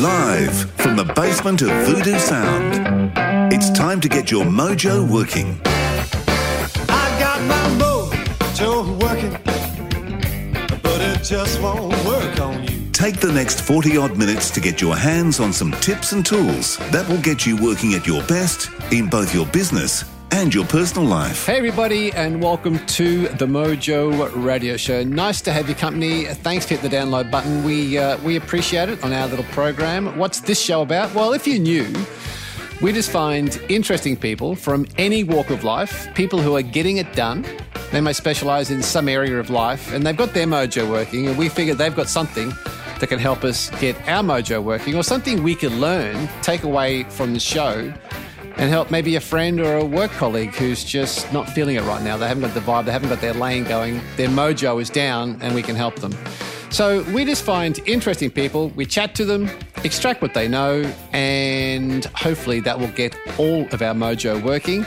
Live from the basement of Voodoo Sound. It's time to get your mojo working. I got my mojo working, but it just won't work on you. Take the next 40 odd minutes to get your hands on some tips and tools that will get you working at your best in both your business and your personal life. Hey, everybody, and welcome to the Mojo Radio Show. Nice to have your company. Thanks for hitting the download button. We uh, we appreciate it on our little program. What's this show about? Well, if you're new, we just find interesting people from any walk of life, people who are getting it done. They may specialize in some area of life, and they've got their mojo working, and we figure they've got something that can help us get our mojo working, or something we can learn, take away from the show and help maybe a friend or a work colleague who's just not feeling it right now. They haven't got the vibe, they haven't got their lane going, their mojo is down, and we can help them. So we just find interesting people, we chat to them, extract what they know, and hopefully that will get all of our mojo working.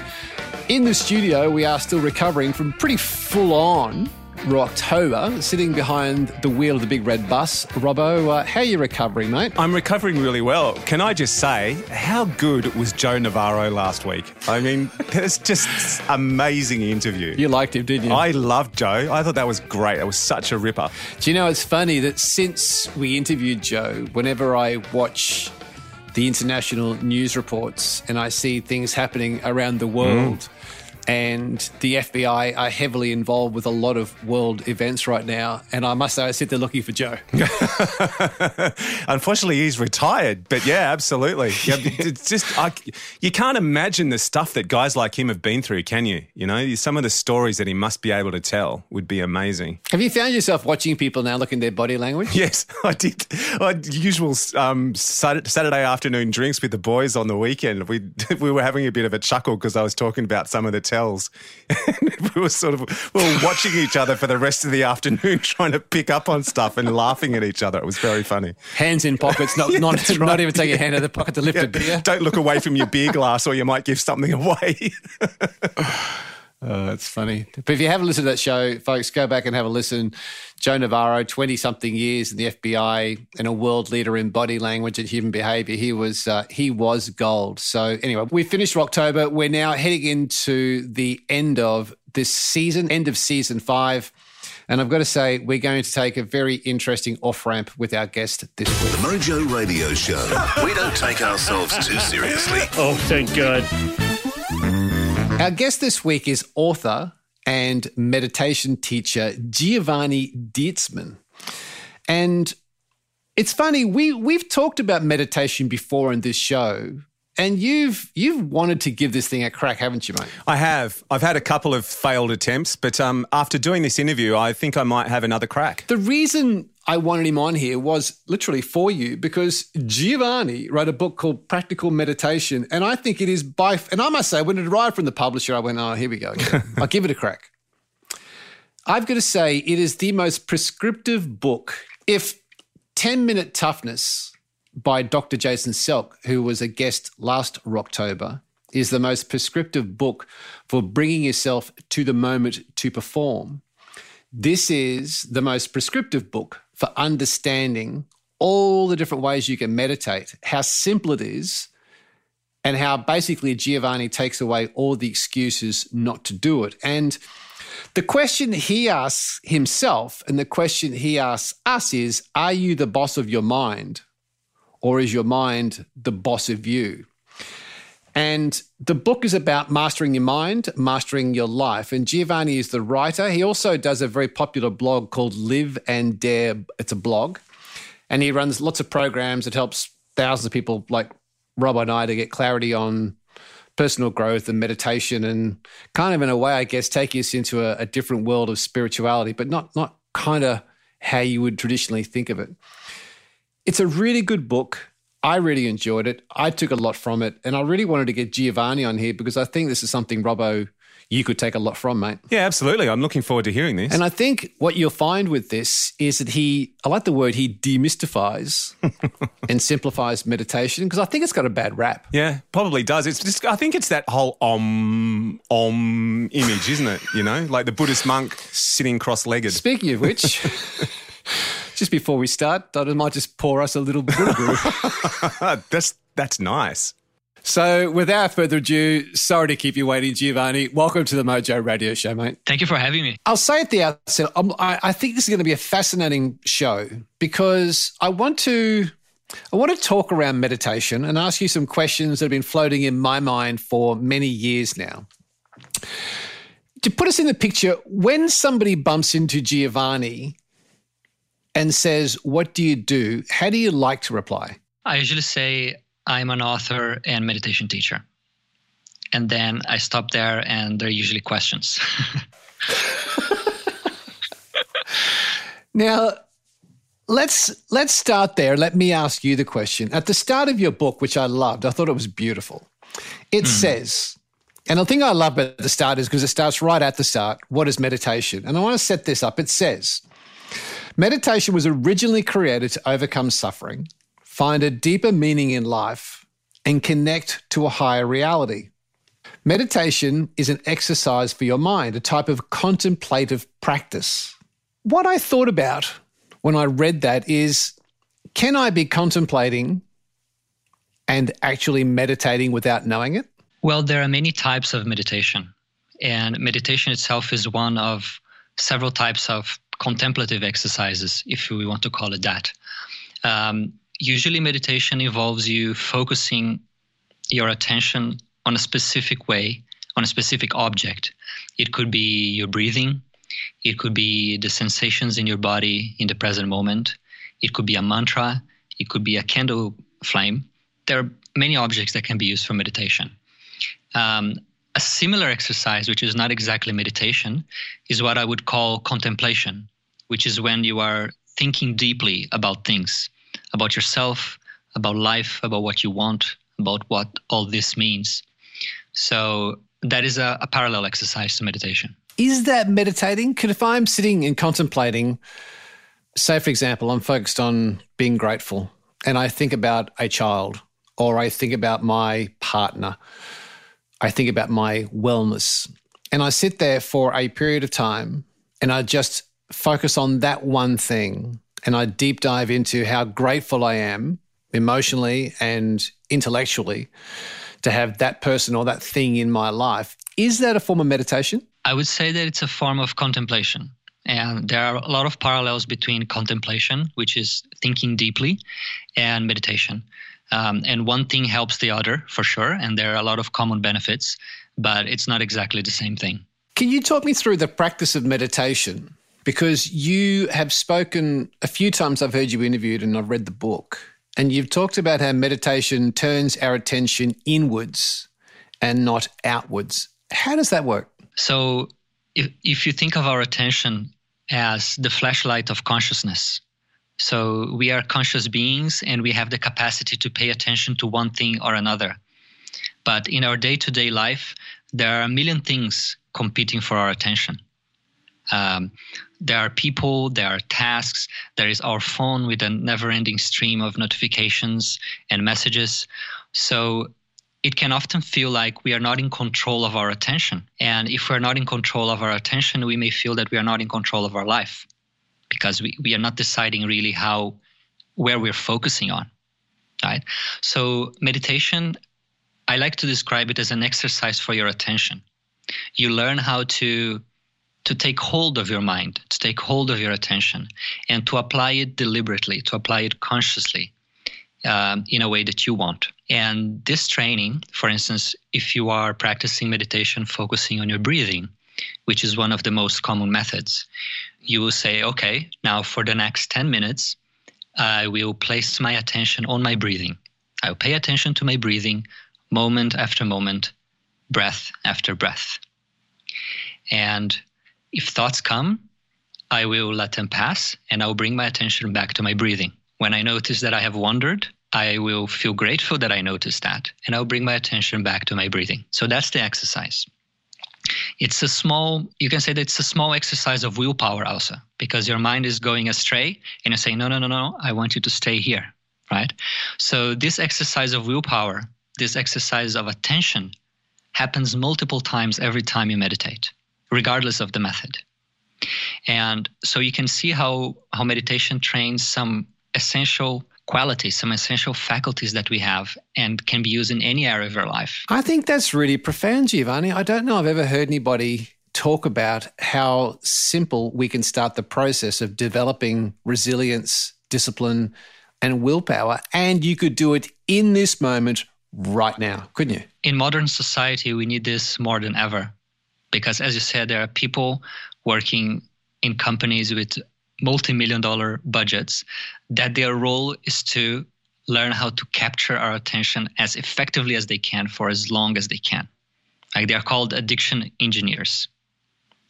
In the studio, we are still recovering from pretty full on October, sitting behind the wheel of the big red bus. Robbo, uh, how are you recovering, mate? I'm recovering really well. Can I just say, how good was Joe Navarro last week? I mean, it's just amazing interview. You liked him, didn't you? I loved Joe. I thought that was great. It was such a ripper. Do you know, it's funny that since we interviewed Joe, whenever I watch the international news reports and I see things happening around the world, mm and the FBI are heavily involved with a lot of world events right now. And I must say, I sit there looking for Joe. Unfortunately, he's retired, but yeah, absolutely. Yeah, it's just I, you can't imagine the stuff that guys like him have been through, can you? You know, some of the stories that he must be able to tell would be amazing. Have you found yourself watching people now look at their body language? Yes, I did. Usual um, Saturday afternoon drinks with the boys on the weekend. We we were having a bit of a chuckle because I was talking about some of the hotels. we were sort of we were watching each other for the rest of the afternoon, trying to pick up on stuff and laughing at each other. It was very funny. Hands in pockets, not yeah, not, right. not even taking your hand out of the pocket to lift yeah, a beer. Don't look away from your beer glass, or you might give something away. Oh, it's funny. But if you haven't listened to that show, folks, go back and have a listen. Joe Navarro, 20 something years in the FBI and a world leader in body language and human behavior. He was, uh, he was gold. So, anyway, we finished October. We're now heading into the end of this season, end of season five. And I've got to say, we're going to take a very interesting off ramp with our guest this week. The Mojo Radio Show. we don't take ourselves too seriously. Oh, thank God. Our guest this week is author and meditation teacher Giovanni Dienstmann. And it's funny, we we've talked about meditation before in this show. And you've you've wanted to give this thing a crack, haven't you, mate? I have. I've had a couple of failed attempts, but um, after doing this interview, I think I might have another crack. The reason I wanted him on here was literally for you because Giovanni wrote a book called Practical Meditation. And I think it is by, and I must say, when it arrived from the publisher, I went, oh, here we go. I'll give it a crack. I've got to say, it is the most prescriptive book. If 10 Minute Toughness by Dr. Jason Selk, who was a guest last October, is the most prescriptive book for bringing yourself to the moment to perform. This is the most prescriptive book for understanding all the different ways you can meditate, how simple it is, and how basically Giovanni takes away all the excuses not to do it. And the question he asks himself and the question he asks us is Are you the boss of your mind, or is your mind the boss of you? And the book is about mastering your mind, mastering your life. And Giovanni is the writer. He also does a very popular blog called Live and Dare. It's a blog. And he runs lots of programs that helps thousands of people like Rob and I to get clarity on personal growth and meditation and kind of in a way, I guess, take us into a, a different world of spirituality, but not not kind of how you would traditionally think of it. It's a really good book. I really enjoyed it. I took a lot from it, and I really wanted to get Giovanni on here because I think this is something Robbo you could take a lot from, mate. Yeah, absolutely. I'm looking forward to hearing this. And I think what you'll find with this is that he, I like the word, he demystifies and simplifies meditation because I think it's got a bad rap. Yeah, probably does. It's just, I think it's that whole om, om image, isn't it? You know, like the Buddhist monk sitting cross legged. Speaking of which, Just before we start, I might just pour us a little brew. that's that's nice. So, without further ado, sorry to keep you waiting, Giovanni. Welcome to the Mojo Radio Show, mate. Thank you for having me. I'll say at the outset, I'm, I, I think this is going to be a fascinating show because I want to. I want to talk around meditation and ask you some questions that have been floating in my mind for many years now. To put us in the picture, when somebody bumps into Giovanni and says, What do you do? How do you like to reply? I usually say, I'm an author and meditation teacher. And then I stop there, and there are usually questions. now, let's let's start there. Let me ask you the question. At the start of your book, which I loved, I thought it was beautiful. It mm. says, and the thing I love at the start is because it starts right at the start. What is meditation? And I want to set this up. It says, meditation was originally created to overcome suffering, find a deeper meaning in life, and connect to a higher reality. Meditation is an exercise for your mind, a type of contemplative practice. What I thought about when I read that is can I be contemplating and actually meditating without knowing it? Well, there are many types of meditation, and meditation itself is one of several types of contemplative exercises, if we want to call it that. Um, usually, meditation involves you focusing your attention on a specific way, on a specific object. It could be your breathing, it could be the sensations in your body in the present moment. It could be a mantra. It could be a candle flame. There are many objects that can be used for meditation. Um, a similar exercise, which is not exactly meditation, is what I would call contemplation, which is when you are thinking deeply about things, about yourself, about life, about what you want, about what all this means. So that is a, a parallel exercise to meditation. Is that meditating? Because if I'm sitting and contemplating, say, for example, I'm focused on being grateful and I think about a child or I think about my partner, I think about my wellness, and I sit there for a period of time and I just focus on that one thing and I deep dive into how grateful I am emotionally and intellectually to have that person or that thing in my life. Is that a form of meditation? I would say that it's a form of contemplation. And there are a lot of parallels between contemplation, which is thinking deeply, and meditation. Um, and one thing helps the other for sure. And there are a lot of common benefits, but it's not exactly the same thing. Can you talk me through the practice of meditation? Because you have spoken a few times, I've heard you interviewed and I've read the book, and you've talked about how meditation turns our attention inwards and not outwards. How does that work? So if, if you think of our attention as the flashlight of consciousness, so we are conscious beings and we have the capacity to pay attention to one thing or another. But in our day to day life, there are a million things competing for our attention. Um, there are people, there are tasks, there is our phone with a never ending stream of notifications and messages. So it can often feel like we are not in control of our attention. And if we're not in control of our attention, we may feel that we are not in control of our life because we, we are not deciding really how where we're focusing on. Right? So meditation, I like to describe it as an exercise for your attention. You learn how to to take hold of your mind, to take hold of your attention, and to apply it deliberately, to apply it consciously um, in a way that you want. And this training, for instance, if you are practicing meditation focusing on your breathing, which is one of the most common methods, you will say, okay, now for the next 10 minutes, I will place my attention on my breathing. I will pay attention to my breathing moment after moment, breath after breath. And if thoughts come, I will let them pass and I'll bring my attention back to my breathing. When I notice that I have wandered, I will feel grateful that I noticed that, and I'll bring my attention back to my breathing. So that's the exercise. It's a small, you can say that it's a small exercise of willpower also, because your mind is going astray and you say, no, no, no, no, I want you to stay here, right? So this exercise of willpower, this exercise of attention happens multiple times every time you meditate, regardless of the method. And so you can see how, how meditation trains some essential qualities, some essential faculties that we have and can be used in any area of our life. I think that's really profound, Giovanni. I don't know I've ever heard anybody talk about how simple we can start the process of developing resilience, discipline, and willpower. And you could do it in this moment right now, couldn't you? In modern society, we need this more than ever because, as you said, there are people working in companies with multi-million dollar budgets that their role is to learn how to capture our attention as effectively as they can for as long as they can. Like they are called addiction engineers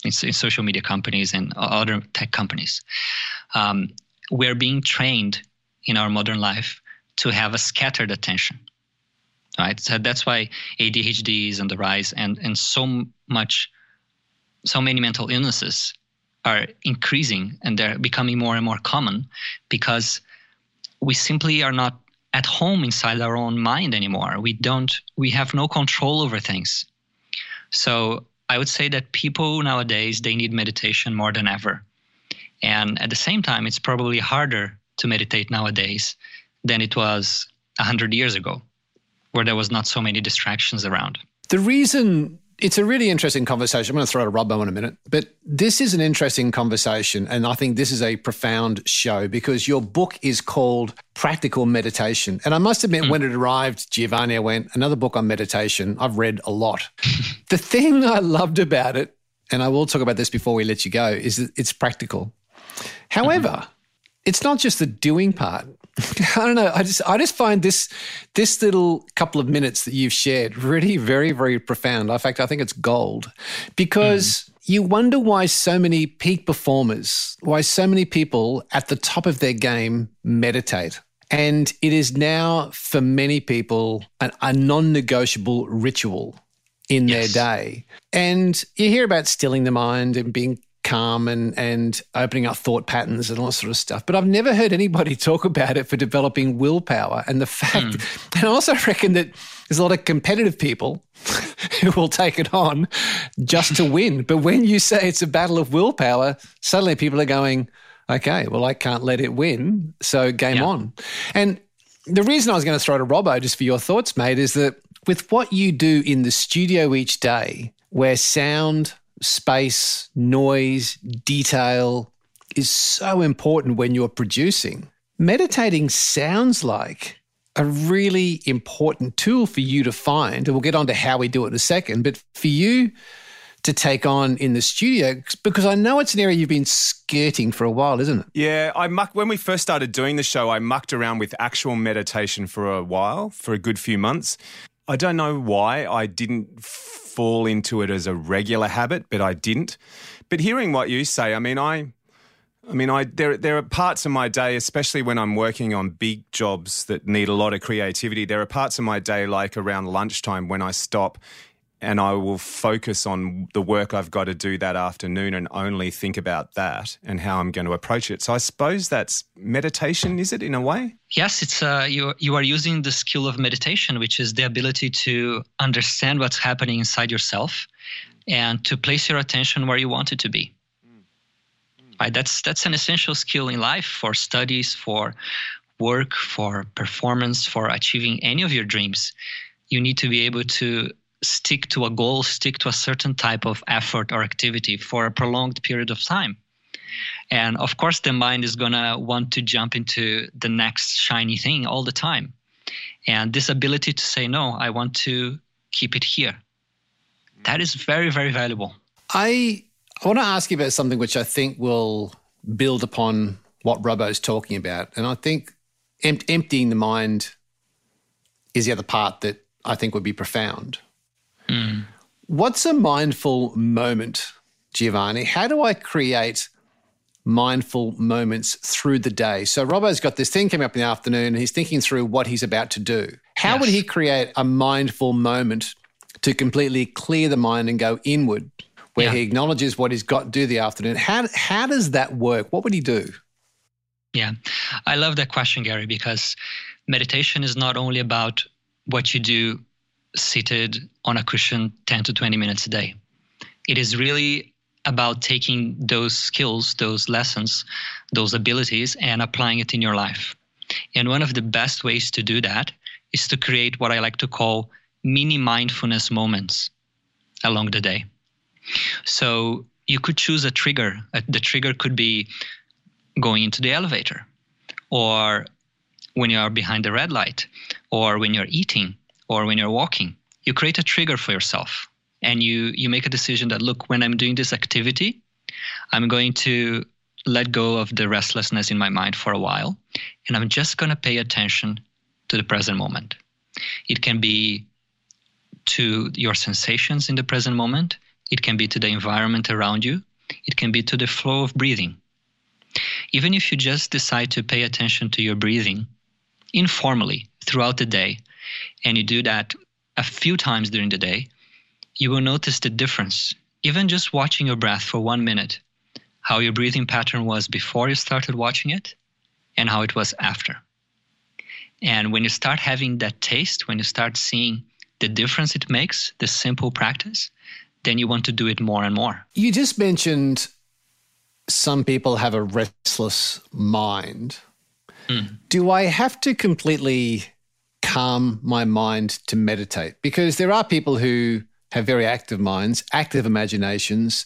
in, in social media companies and other tech companies. Um, we're being trained in our modern life to have a scattered attention right? So that's why adhd is on the rise and and so much so many mental illnesses are increasing and they're becoming more and more common because we simply are not at home inside our own mind anymore. We don't, we have no control over things. So I would say that people nowadays, they need meditation more than ever. And at the same time, it's probably harder to meditate nowadays than it was 100 years ago, where there was not so many distractions around. The reason it's a really interesting conversation. I'm going to throw to Robbo in a minute, but this is an interesting conversation. And I think this is a profound show because your book is called Practical Meditation. And I must admit, mm. when it arrived, Giovanni, I went, another book on meditation. I've read a lot. the thing I loved about it, and I will talk about this before we let you go, is that it's practical. However, mm-hmm. it's not just the doing part. I don't know. I just I just find this this little couple of minutes that you've shared really very very profound. In fact, I think it's gold because mm. you wonder why so many peak performers, why so many people at the top of their game meditate. And it is now for many people an, a non-negotiable ritual in yes. their day. And you hear about stilling the mind and being calm and and opening up thought patterns and all that sort of stuff. But I've never heard anybody talk about it for developing willpower and the fact. Mm. And I also reckon that there's a lot of competitive people who will take it on just to win. But when you say it's a battle of willpower, suddenly people are going, okay, well I can't let it win, so game yeah. on. And the reason I was going to throw to Robbo just for your thoughts, mate, is that with what you do in the studio each day, where sound space, noise, detail is so important when you're producing. Meditating sounds like a really important tool for you to find. And we'll get on to how we do it in a second, but for you to take on in the studio because I know it's an area you've been skirting for a while, isn't it? Yeah, I muck when we first started doing the show, I mucked around with actual meditation for a while, for a good few months. I don't know why I didn't fall into it as a regular habit, but I didn't. But hearing what you say, I mean, I, I mean, I there there are parts of my day, especially when I'm working on big jobs that need a lot of creativity. There are parts of my day, like around lunchtime, when I stop and I will focus on the work I've got to do that afternoon and only think about that and how I'm going to approach it. So I suppose that's meditation, is it in a way? Yes, it's uh, you. You are using the skill of meditation, which is the ability to understand what's happening inside yourself and to place your attention where you want it to be. Right, that's that's an essential skill in life for studies, for work, for performance, for achieving any of your dreams. You need to be able to stick to a goal, stick to a certain type of effort or activity for a prolonged period of time. And of course, the mind is going to want to jump into the next shiny thing all the time. And this ability to say, no, I want to keep it here, that is very, very valuable. I, I want to ask you about something which I think will build upon what Robbo's talking about. And I think em- emptying the mind is the other part that I think would be profound. Mm. What's a mindful moment, Giovanni? How do I create mindful moments through the day? So Robbo's got this thing coming up in the afternoon and he's thinking through what he's about to do. How yes. would he create a mindful moment to completely clear the mind and go inward where yeah. he acknowledges what he's got to do the afternoon? How, how does that work? What would he do? Yeah, I love that question, Gary, because meditation is not only about what you do seated on a cushion 10 to 20 minutes a day. It is really about taking those skills, those lessons, those abilities, and applying it in your life. And one of the best ways to do that is to create what I like to call mini mindfulness moments along the day. So you could choose a trigger. Uh, the trigger could be going into the elevator, or when you are behind the red light, or when you're eating, or when you're walking. You create a trigger for yourself and you you make a decision that look when i'm doing this activity i'm going to let go of the restlessness in my mind for a while and i'm just going to pay attention to the present moment. It can be to your sensations in the present moment. It can be to the environment around you. It can be to the flow of breathing. Even if you just decide to pay attention to your breathing informally throughout the day and you do that a few times during the day you will notice the difference, even just watching your breath for one minute, how your breathing pattern was before you started watching it and how it was after. And when you start having that taste, when you start seeing the difference it makes, the simple practice, then you want to do it more and more. You just mentioned some people have a restless mind. Mm. Do I have to completely calm my mind to meditate? Because there are people who have very active minds, active imaginations,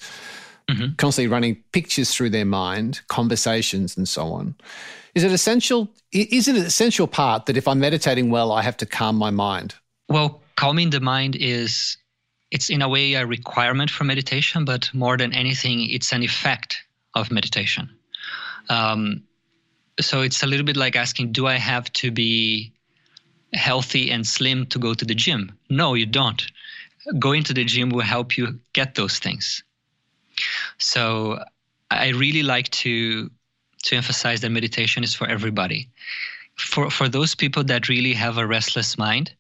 mm-hmm. constantly running pictures through their mind, conversations, and so on. Is it essential? Is it an essential part that if I'm meditating well, I have to calm my mind? Well, calming the mind is it's in a way a requirement for meditation, but more than anything, it's an effect of meditation. Um, so it's a little bit like asking, do I have to be healthy and slim to go to the gym? No, you don't going to the gym will help you get those things. So I really like to to emphasize that meditation is for everybody. For for those people that really have a restless mind,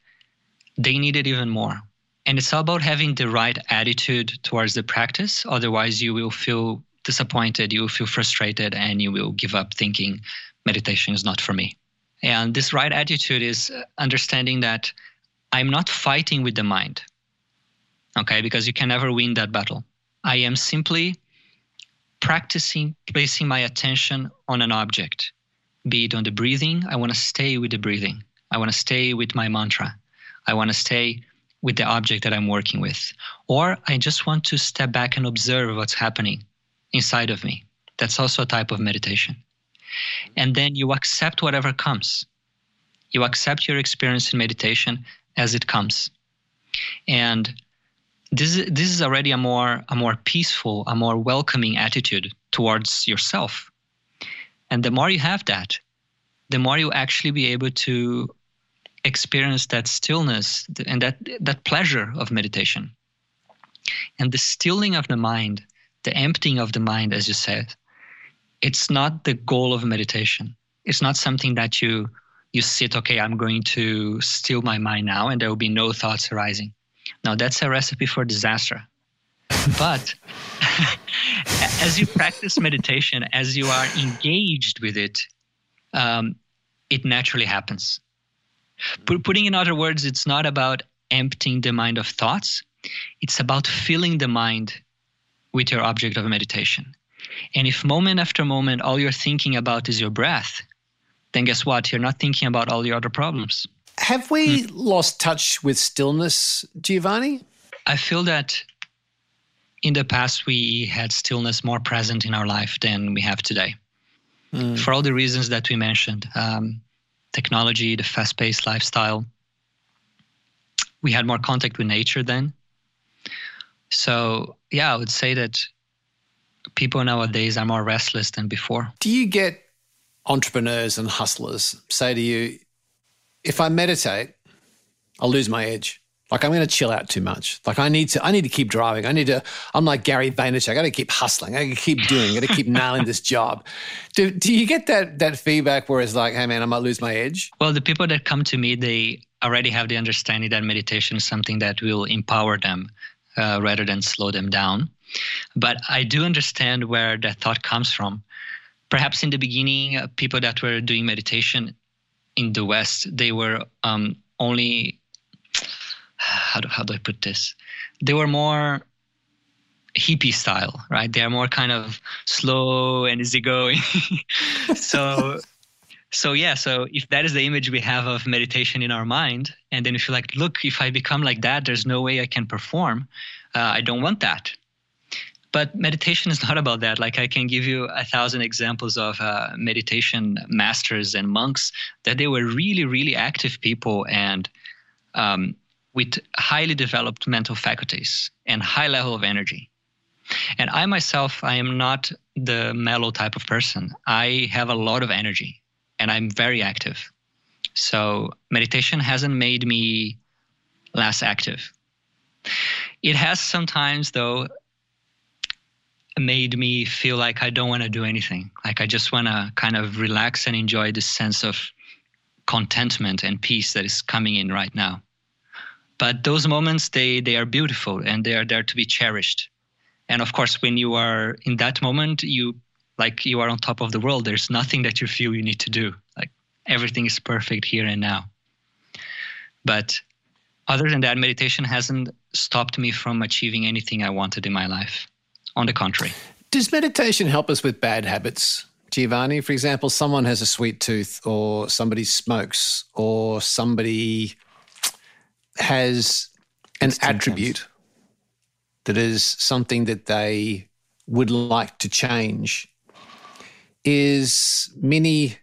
they need it even more. And it's all about having the right attitude towards the practice. Otherwise, you will feel disappointed, you will feel frustrated, and you will give up thinking meditation is not for me. And this right attitude is uh, understanding that I'm not fighting with the mind okay? Because you can never win that battle. I am simply practicing placing my attention on an object, be it on the breathing. I want to stay with the breathing. I want to stay with my mantra. I want to stay with the object that I'm working with. Or I just want to step back and observe what's happening inside of me. That's also a type of meditation. And then you accept whatever comes. You accept your experience in meditation as it comes. And this is, this is already a more a more peaceful, a more welcoming attitude towards yourself. And the more you have that, the more you actually be able to experience that stillness and that that pleasure of meditation. And the stilling of the mind, the emptying of the mind, as you said, it's not the goal of meditation. It's not something that you you sit, okay, I'm going to still my mind now, and there will be no thoughts arising. Now, that's a recipe for disaster. but as you practice meditation, as you are engaged with it, um, it naturally happens. Put, putting in other words, it's not about emptying the mind of thoughts, it's about filling the mind with your object of meditation. And if moment after moment all you're thinking about is your breath, then guess what? You're not thinking about all your other problems. Have we mm. lost touch with stillness, Giovanni? I feel that in the past we had stillness more present in our life than we have today. Mm. For all the reasons that we mentioned um, technology, the fast paced lifestyle. We had more contact with nature then. So, yeah, I would say that people nowadays are more restless than before. Do you get entrepreneurs and hustlers say to you, if I meditate, I'll lose my edge. Like I'm going to chill out too much. Like I need to, I need to keep driving. I need to. I'm like Gary Vaynerchuk. I got to keep hustling. I got to keep doing. I got to keep nailing this job. Do Do you get that that feedback where it's like, hey man, I might lose my edge? Well, the people that come to me, they already have the understanding that meditation is something that will empower them uh, rather than slow them down. But I do understand where that thought comes from. Perhaps in the beginning, uh, people that were doing meditation in the West, they were um, only how do, how do I put this? They were more hippie style, right? They are more kind of slow and easygoing. so, so yeah. So if that is the image we have of meditation in our mind, and then if you're like, look, if I become like that, there's no way I can perform. Uh, I don't want that. But meditation is not about that. Like I can give you a thousand examples of uh, meditation masters and monks that they were really, really active people and um, with highly developed mental faculties and high level of energy. And I myself, I am not the mellow type of person. I have a lot of energy and I'm very active. So meditation hasn't made me less active. It has sometimes, though, made me feel like I don't want to do anything. Like I just want to kind of relax and enjoy the sense of contentment and peace that is coming in right now. But those moments, they, they are beautiful and they are there to be cherished. And of course, when you are in that moment, you like you are on top of the world. There's nothing that you feel you need to do. Like everything is perfect here and now. But other than that, meditation hasn't stopped me from achieving anything I wanted in my life. On the contrary. Does meditation help us with bad habits? Giovanni, for example, someone has a sweet tooth, or somebody smokes, or somebody has an attribute that is something that they would like to change. Is many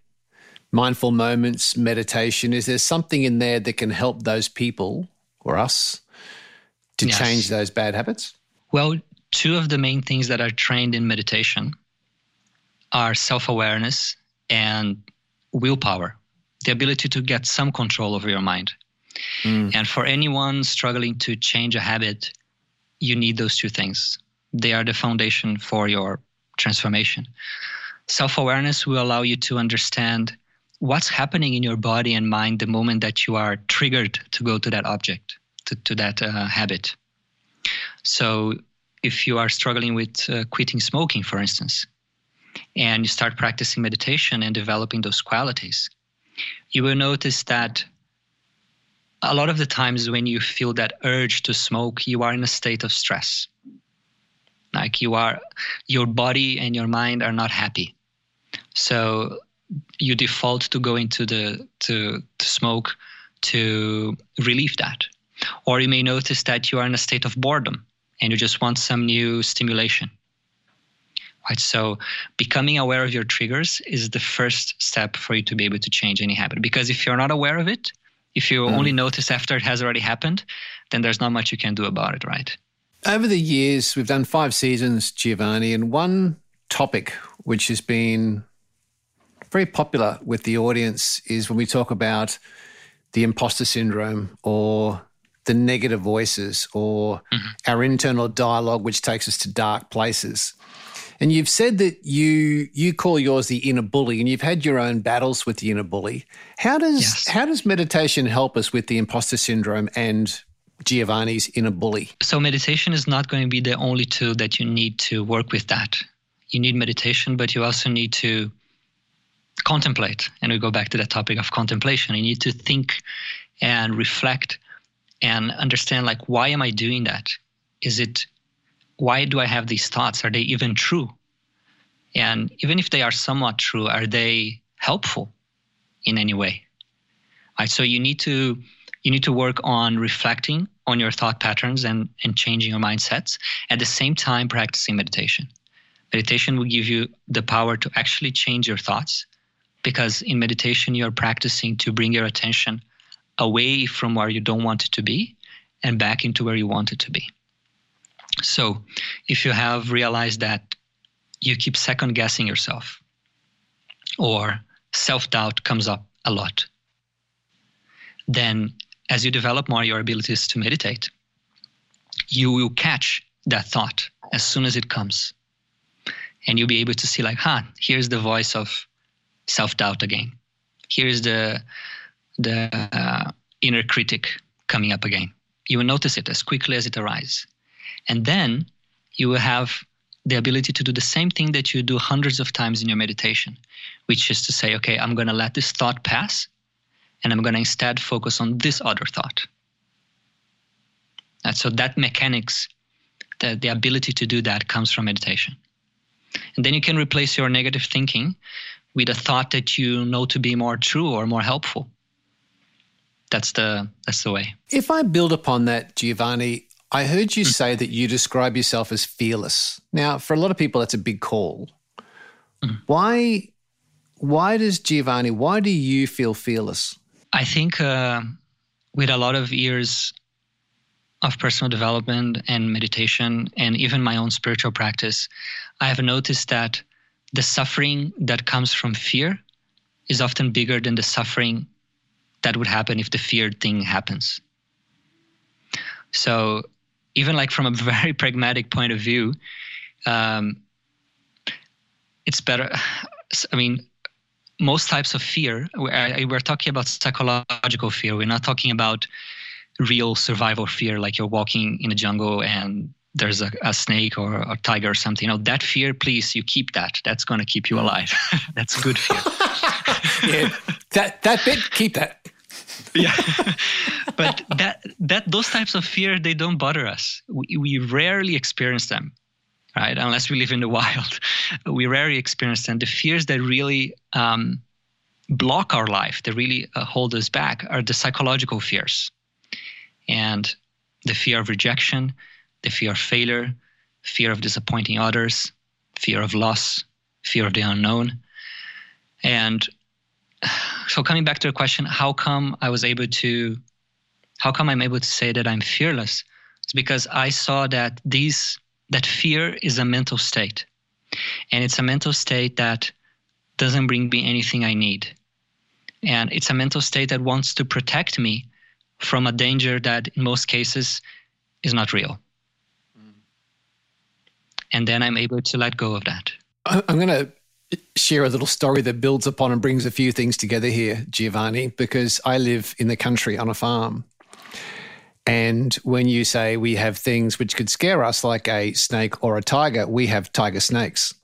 mindful moments meditation, is there something in there that can help those people or us to yes. change those bad habits? Well, two of the main things that are trained in meditation are self awareness and willpower, the ability to get some control over your mind. Mm. And for anyone struggling to change a habit, you need those two things. They are the foundation for your transformation. Self awareness will allow you to understand what's happening in your body and mind the moment that you are triggered to go to that object, to, to that uh, habit. So, if you are struggling with uh, quitting smoking, for instance, and you start practicing meditation and developing those qualities, you will notice that a lot of the times when you feel that urge to smoke, you are in a state of stress. Like you are, your body and your mind are not happy. So you default to go into the to, to smoke to relieve that. Or you may notice that you are in a state of boredom and you just want some new stimulation. Right? So becoming aware of your triggers is the first step for you to be able to change any habit. Because if you're not aware of it, if you mm. only notice after it has already happened, then there's not much you can do about it, right? Over the years, we've done five seasons, Giovanni, and one topic which has been very popular with the audience is when we talk about the imposter syndrome or the negative voices or mm-hmm. our internal dialogue, which takes us to dark places. And you've said that you you call yours the inner bully, and you've had your own battles with the inner bully. How does yes. how does meditation help us with the imposter syndrome and Giovanni's inner bully? So meditation is not going to be the only tool that you need to work with that. You need meditation, but you also need to contemplate. And we go back to that topic of contemplation. You need to think and reflect and understand like why am I doing that? Is it why do I have these thoughts? Are they even true? And even if they are somewhat true, are they helpful in any way? Right, so you need to you need to work on reflecting on your thought patterns and, and changing your mindsets at the same time practicing meditation. Meditation will give you the power to actually change your thoughts because in meditation you're practicing to bring your attention away from where you don't want it to be and back into where you want it to be. So, if you have realized that you keep second guessing yourself or self doubt comes up a lot, then as you develop more your abilities to meditate, you will catch that thought as soon as it comes. And you'll be able to see, like, huh, here's the voice of self doubt again. Here's the, the uh, inner critic coming up again. You will notice it as quickly as it arises. And then you will have the ability to do the same thing that you do hundreds of times in your meditation, which is to say, okay, I'm going to let this thought pass and I'm going to instead focus on this other thought. And so that mechanics The, the ability to do that comes from meditation. And then you can replace your negative thinking with a thought that you know to be more true or more helpful. That's the that's the way. If I build upon that, Giovanni, I heard you say that you describe yourself as fearless. Now, for a lot of people, that's a big call. Mm. Why? Why does Giovanni? Why do you feel fearless? I think uh, with a lot of years of personal development and meditation, and even my own spiritual practice, I have noticed that the suffering that comes from fear is often bigger than the suffering that would happen if the feared thing happens. So, even like from a very pragmatic point of view, um, it's better. I mean, most types of fear, we're talking about psychological fear. We're not talking about real survival fear, like you're walking in a jungle and there's a, a snake or a tiger or something. You know, that fear, please, you keep that. That's going to keep you alive. That's good fear. yeah, that that bit, keep that. yeah, but that that those types of fear they don't bother us. We, we rarely experience them, right? Unless we live in the wild, we rarely experience them. The fears that really um, block our life, that really uh, hold us back, are the psychological fears, and the fear of rejection, the fear of failure, fear of disappointing others, fear of loss, fear of the unknown. And so coming back to the question, how come I was able to how come I'm able to say that I'm fearless? It's because I saw that these that fear is a mental state. And it's a mental state that doesn't bring me anything I need. And it's a mental state that wants to protect me from a danger that in most cases is not real and then I'm able to let go of that. I'm going to share a little story that builds upon and brings a few things together here, Giovanni, because I live in the country on a farm. And when you say we have things which could scare us, like a snake or a tiger, we have tiger snakes.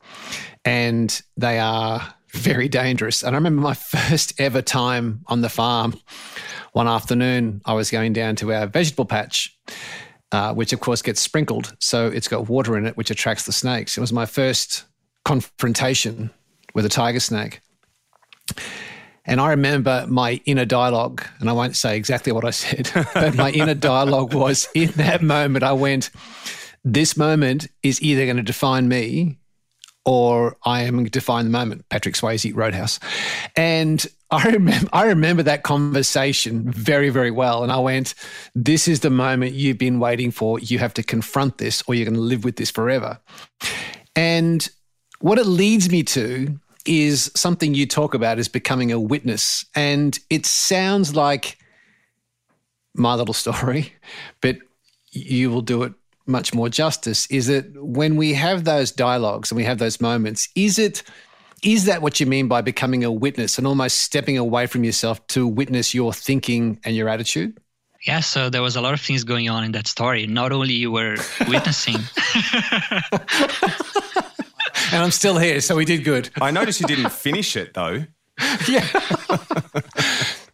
And they are very dangerous. And I remember my first ever time on the farm. One afternoon, I was going down to our vegetable patch uh, which of course gets sprinkled. So it's got water in it, which attracts the snakes. It was my first confrontation with a tiger snake. And I remember my inner dialogue, and I won't say exactly what I said, but my inner dialogue was in that moment, I went, This moment is either going to define me or I am going to define the moment. Patrick Swayze, Roadhouse. And I remember, I remember that conversation very, very well. And I went, This is the moment you've been waiting for. You have to confront this or you're going to live with this forever. And what it leads me to is something you talk about is becoming a witness. And it sounds like my little story, but you will do it much more justice. Is that when we have those dialogues and we have those moments, is it is that what you mean by becoming a witness and almost stepping away from yourself to witness your thinking and your attitude? Yeah, so there was a lot of things going on in that story. Not only you were witnessing. and I'm still here, so we did good. I noticed you didn't finish it though. yeah.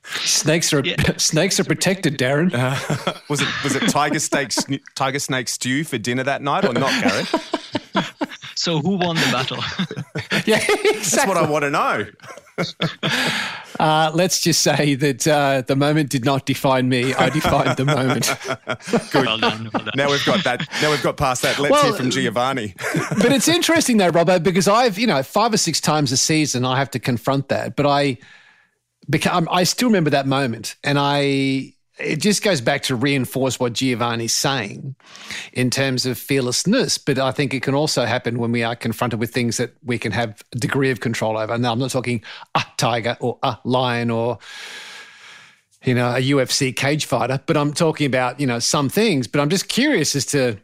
Snakes are yeah. snakes are protected, Darren. Uh, was it was it tiger snake tiger snake stew for dinner that night or not, Garrett? So who won the battle? yeah, exactly. That's what I want to know. Uh, let's just say that uh, the moment did not define me. I defined the moment. Good. Well done, well done. Now we've got that. Now we've got past that. Let's well, hear from Giovanni. but it's interesting though, Robert, because I've you know five or six times a season I have to confront that, but I become I still remember that moment, and I it just goes back to reinforce what Giovanni's saying in terms of fearlessness. But I think it can also happen when we are confronted with things that we can have a degree of control over. Now, I'm not talking a tiger or a lion or you know a UFC cage fighter, but I'm talking about you know some things. But I'm just curious as to.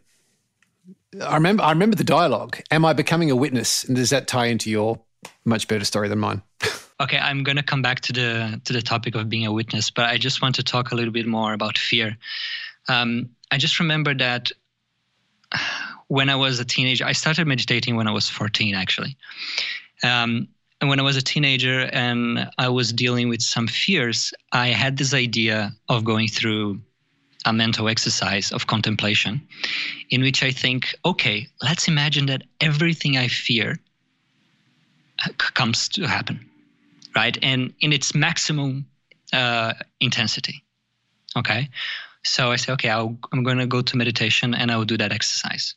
I remember. I remember the dialogue. Am I becoming a witness? And does that tie into your much better story than mine? Okay, I'm going to come back to the to the topic of being a witness, but I just want to talk a little bit more about fear. Um, I just remember that when I was a teenager, I started meditating when I was 14, actually. Um, and when I was a teenager and I was dealing with some fears, I had this idea of going through a mental exercise of contemplation in which I think, okay, let's imagine that everything I fear comes to happen, right? And in its maximum uh, intensity. Okay. So I say, okay, i am going to go to meditation and I will do that exercise.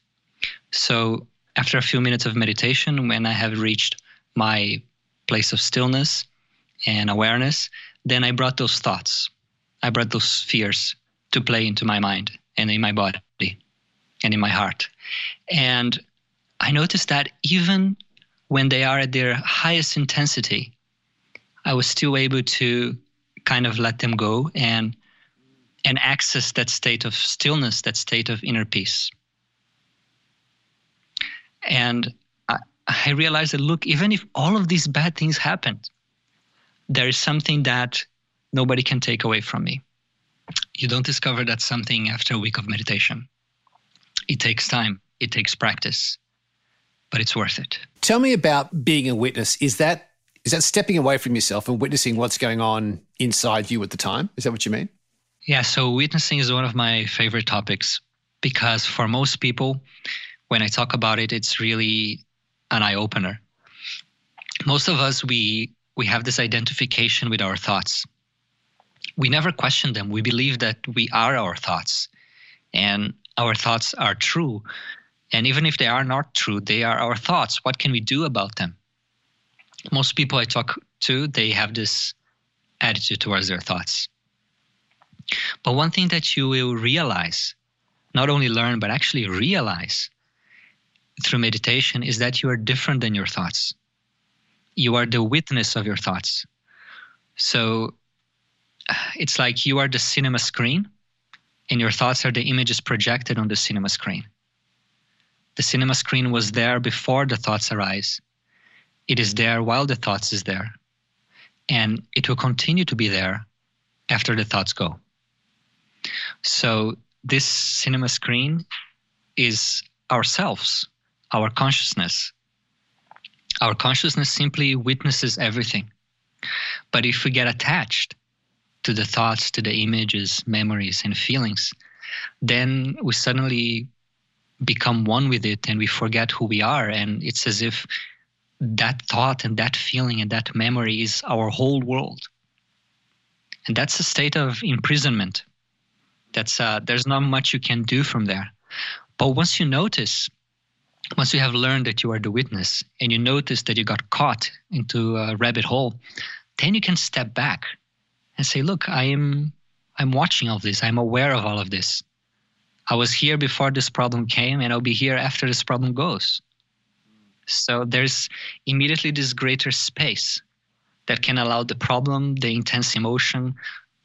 So after a few minutes of meditation, when I have reached my place of stillness and awareness, then I brought those thoughts, I brought those fears to play into my mind and in my body and in my heart. And I noticed that even when they are at their highest intensity, I was still able to kind of let them go and and access that state of stillness, that state of inner peace. And I, I realized that look, even if all of these bad things happened, there is something that nobody can take away from me. You don't discover that something after a week of meditation. It takes time, it takes practice, but it's worth it. Tell me about being a witness. Is that is that stepping away from yourself and witnessing what's going on inside you at the time? Is that what you mean? Yeah, so witnessing is one of my favorite topics because for most people, when I talk about it, it's really an eye opener. Most of us, we we have this identification with our thoughts. We never question them. We believe that we are our thoughts and our thoughts are true. And even if they are not true, they are our thoughts. What can we do about them? Most people I talk to, they have this attitude towards their thoughts. But one thing that you will realize, not only learn, but actually realize through meditation is that you are different than your thoughts you are the witness of your thoughts. So it's like you are the cinema screen, and your thoughts are the images projected on the cinema screen. The cinema screen was there before the thoughts arise. It is there while the thoughts is there. And it will continue to be there after the thoughts go. So this cinema screen is ourselves, our consciousness, our consciousness simply witnesses everything. But if we get attached to the thoughts, to the images, memories, and feelings, then we suddenly become one with it and we forget who we are. And it's as if that thought and that feeling and that memory is our whole world. And that's a state of imprisonment. That's uh, there's not much you can do from there. But once you notice once you have learned that you are the witness and you notice that you got caught into a rabbit hole, then you can step back and say, look, I am I'm watching all this. I'm aware of all of this. I was here before this problem came and I'll be here after this problem goes. So there's immediately this greater space that can allow the problem, the intense emotion,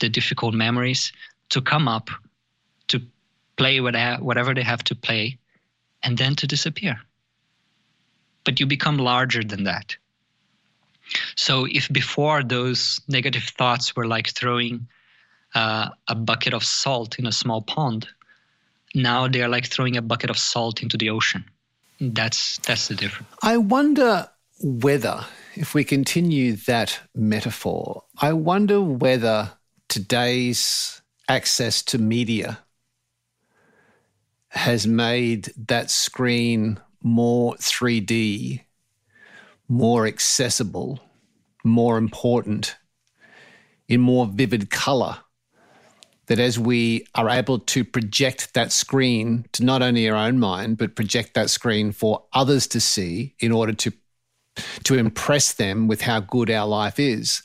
the difficult memories to come up, to play whatever they have to play, and then to disappear. But you become larger than that. So if before those negative thoughts were like throwing uh, a bucket of salt in a small pond, now they are like throwing a bucket of salt into the ocean. That's that's the difference. I wonder whether, if we continue that metaphor, I wonder whether today's access to media has made that screen more 3D, more accessible, more important, in more vivid color. That as we are able to project that screen to not only our own mind, but project that screen for others to see in order to to impress them with how good our life is.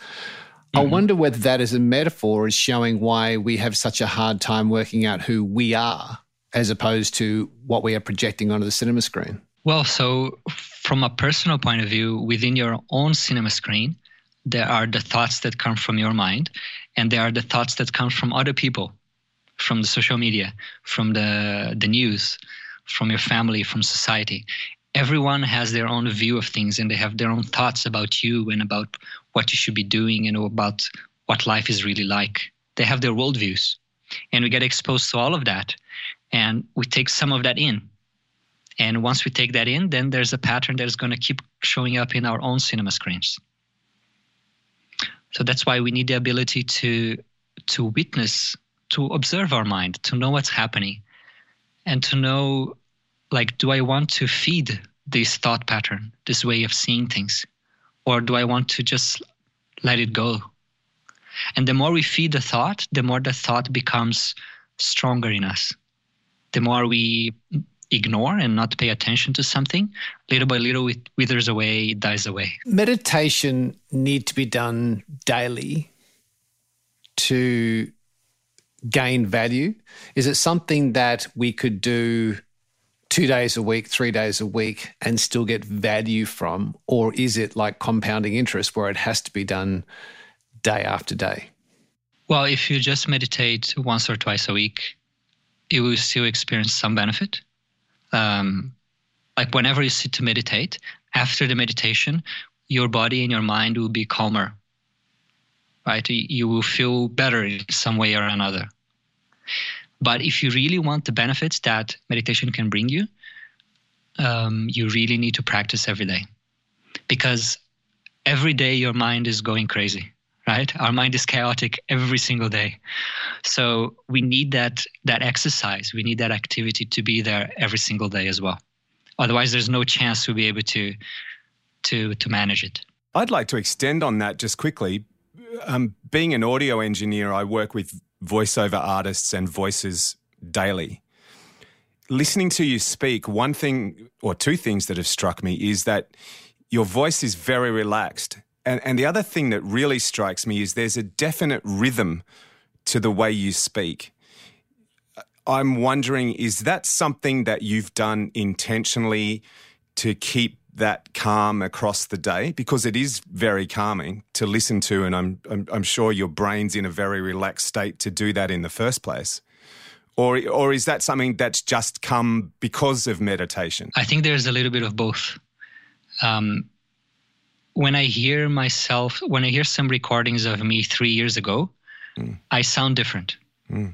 Mm-hmm. I wonder whether that as a metaphor is showing why we have such a hard time working out who we are as opposed to what we are projecting onto the cinema screen? Well, so from a personal point of view, within your own cinema screen, there are the thoughts that come from your mind, and there are the thoughts that come from other people, from the social media, from the, the news, from your family, from society. Everyone has their own view of things, and they have their own thoughts about you and about what you should be doing and about what life is really like. They have their worldviews. And we get exposed to all of that and we take some of that in and once we take that in then there's a pattern that is going to keep showing up in our own cinema screens so that's why we need the ability to to witness to observe our mind, to know what's happening, and to know, like, do I want to feed this thought pattern, this way of seeing things, or do I want to just let it go? And the more we feed the thought, the more the thought becomes stronger in us. The more we ignore and not pay attention to something, little by little it withers away, it dies away. Meditation need to be done daily to gain value? Is it something that we could do two days a week, three days a week, and still get value from? Or is it like compounding interest where it has to be done day after day? Well, if you just meditate once or twice a week, you will still experience some benefit. Um, like whenever you sit to meditate, after the meditation, your body and your mind will be calmer right? You will feel better in some way or another. But if you really want the benefits that meditation can bring you, um, you really need to practice every day because every day your mind is going crazy right? Our mind is chaotic every single day. So we need that that exercise. We need that activity to be there every single day as well. Otherwise there's no chance to be able to to to manage it. I'd like to extend on that just quickly. Um, being an audio engineer, I work with voiceover artists and voices daily. Listening to you speak, one thing or two things that have struck me is that your voice is very relaxed. And, and the other thing that really strikes me is there's a definite rhythm to the way you speak. I'm wondering, is that something that you've done intentionally to keep that calm across the day because it is very calming to listen to, and I'm, I'm, I'm sure your brain's in a very relaxed state to do that in the first place. Or, or is that something that's just come because of meditation? I think there's a little bit of both. Um, when I hear myself, when I hear some recordings of me three years ago, mm. I sound different. Mm.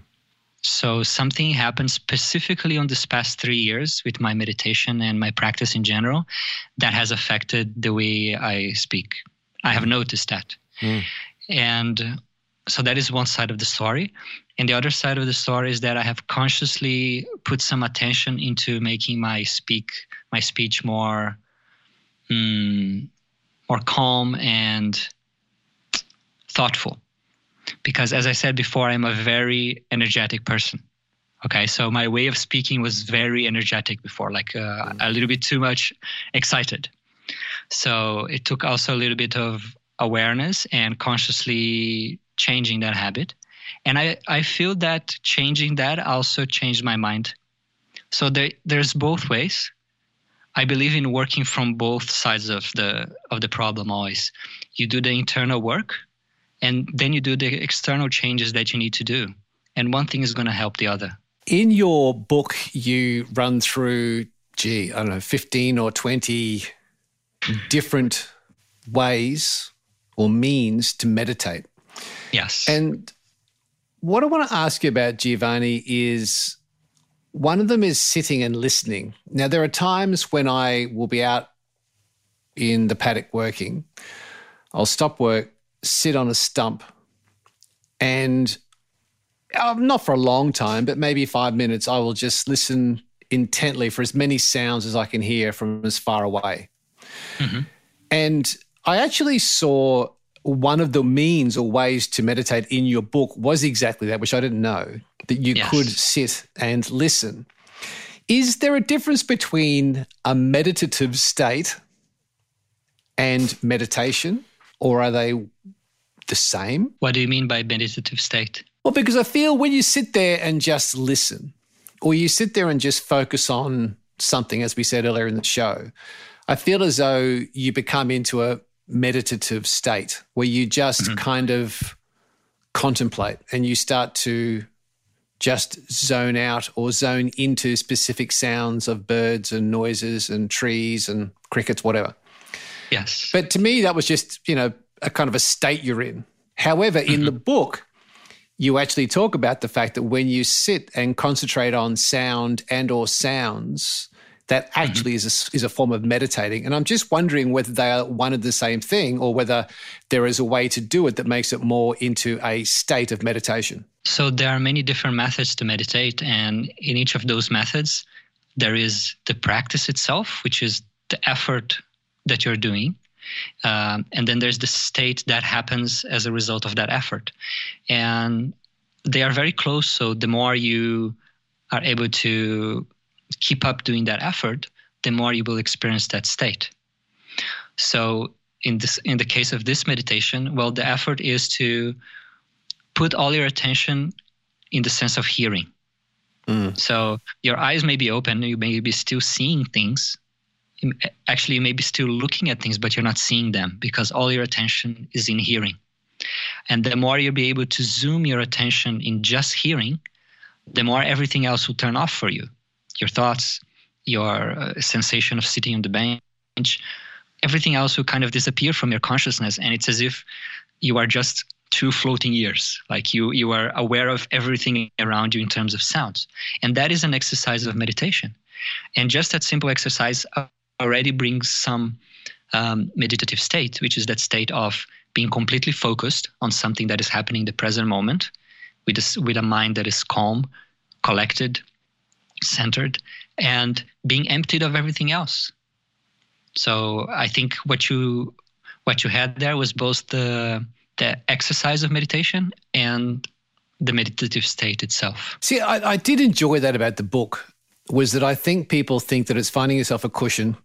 So something happened specifically on this past three years with my meditation and my practice in general that has affected the way I speak. I have noticed that. Mm. And so that is one side of the story. And the other side of the story is that I have consciously put some attention into making my speak my speech more mm, more calm and thoughtful because as I said before, I'm a very energetic person. Okay, so my way of speaking was very energetic before, like uh, a little bit too much excited. So it took also a little bit of awareness and consciously changing that habit. And I, I feel that changing that also changed my mind. So there, there's both ways. I believe in working from both sides of the of the problem always. You do the internal work and then you do the external changes that you need to do. And one thing is going to help the other. In your book you run through gee i don't know 15 or 20 different ways or means to meditate. Yes. And what i want to ask you about giovanni is one of them is sitting and listening now there are times when i will be out in the paddock working i'll stop work sit on a stump and uh, not for a long time, but maybe five minutes, I will just listen intently for as many sounds as I can hear from as far away. Mm-hmm. And I actually saw one of the means or ways to meditate in your book was exactly that, which I didn't know, that you yes. could sit and listen. Is there a difference between a meditative state and meditation, or are they the same. What do you mean by meditative state? Well, because I feel when you sit there and just listen, or you sit there and just focus on something, as we said earlier in the show, I feel as though you become into a meditative state where you just mm-hmm. kind of contemplate and you start to just zone out or zone into specific sounds of birds and noises and trees and crickets, whatever. Yes. But to me, that was just, you know, a kind of a state you're in. However, in mm-hmm. the book, you actually talk about the fact that when you sit and concentrate on sound and or sounds, that mm-hmm. actually mm-hmm. is a, is a form of meditating. And I'm just wondering whether they are one and the same thing, or whether there is a way to do it that makes it more into a state of meditation. So there are many different methods to meditate, and in each of those methods, there is the practice itself, which is the effort that you're doing. Um, and then there's the state that happens as a result of that effort. And they are very close. So the more you are able to keep up doing that effort, the more you will experience that state. So in this in the case of this meditation, well, the effort is to put all your attention in the sense of hearing. Mm. So your eyes may be open, you may be still seeing things. Actually, you may be still looking at things, but you're not seeing them because all your attention is in hearing. And the more you'll be able to zoom your attention in just hearing, the more everything else will turn off for you. Your thoughts, your uh, sensation of sitting on the bench, everything else will kind of disappear from your consciousness. And it's as if you are just two floating ears like you you are aware of everything around you in terms of sounds and that is an exercise of meditation and just that simple exercise already brings some um, meditative state which is that state of being completely focused on something that is happening in the present moment with a, with a mind that is calm collected centered and being emptied of everything else so i think what you what you had there was both the the exercise of meditation and the meditative state itself. See, I, I, did enjoy that about the book. Was that I think people think that it's finding yourself a cushion,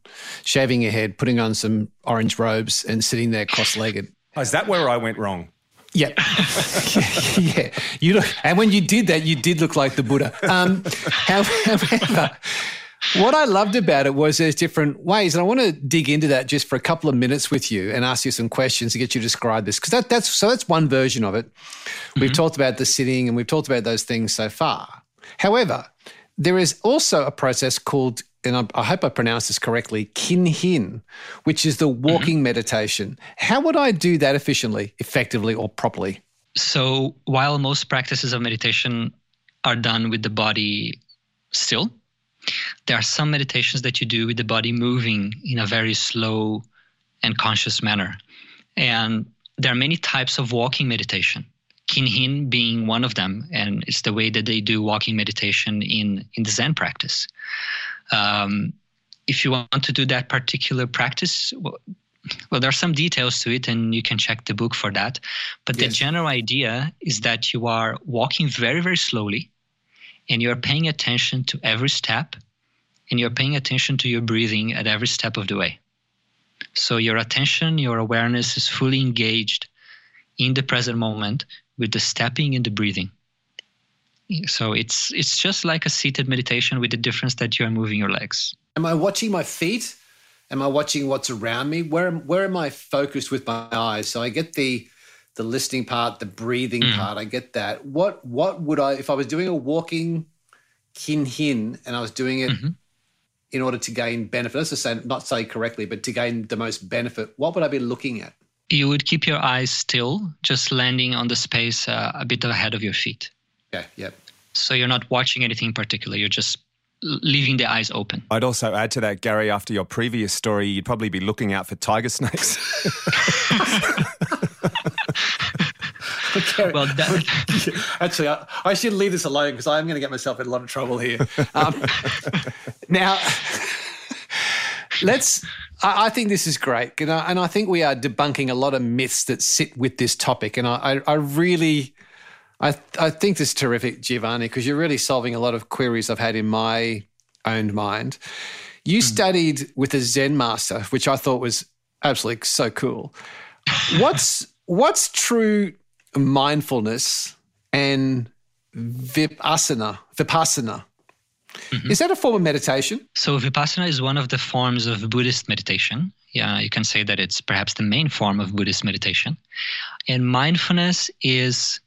shaving your head, putting on some orange robes, and sitting there cross-legged. Oh, is that where I went wrong? Yeah, yeah. You look, and when you did that, you did look like the Buddha. Um, however, what I loved about it was there's different ways, and I want to dig into that just for a couple of minutes with you and ask you some questions to get you to describe this because that, that's so that's one version of it. Mm-hmm. We've talked about the sitting and we've talked about those things so far. However, there is also a process called, and I, I hope I pronounced this correctly, kinhin, which is the walking mm-hmm. meditation. How would I do that efficiently, effectively, or properly? So while most practices of meditation are done with the body still there are some meditations that you do with the body moving in a very slow and conscious manner. And there are many types of walking meditation. Kinhin being one of them, and it's the way that they do walking meditation in, in the Zen practice. Um, if you want to do that particular practice, well, well, there are some details to it, and you can check the book for that. But yes. the general idea is that you are walking very, very slowly and you're paying attention to every step and you're paying attention to your breathing at every step of the way. So your attention, your awareness is fully engaged in the present moment with the stepping and the breathing. So it's it's just like a seated meditation with the difference that you are moving your legs. Am I watching my feet? Am I watching what's around me? Where where am I focused with my eyes? So I get the the listening part, the breathing mm. part. I get that. What what would I if I was doing a walking kinhin and I was doing it mm-hmm. in order to gain benefit? Let's just say not say correctly, but to gain the most benefit. What would I be looking at? You would keep your eyes still, just landing on the space uh, a bit ahead of your feet. Yeah. Yep. So you're not watching anything in particular. You're just leaving the eyes open. I'd also add to that, Gary, after your previous story, you'd probably be looking out for tiger snakes. okay. Well, that... actually, I, I, should leave this alone because I'm going to get myself in a lot of trouble here. Um, now, let's. I, I, think this is great, and I, and I think we are debunking a lot of myths that sit with this topic, and I, I really. I, I think this is terrific, Giovanni, because you're really solving a lot of queries I've had in my own mind. You mm. studied with a Zen master, which I thought was absolutely so cool. What's what's true mindfulness and vipassana? Vipassana. Mm-hmm. Is that a form of meditation? So vipassana is one of the forms of Buddhist meditation. Yeah, you can say that it's perhaps the main form of Buddhist meditation. And mindfulness is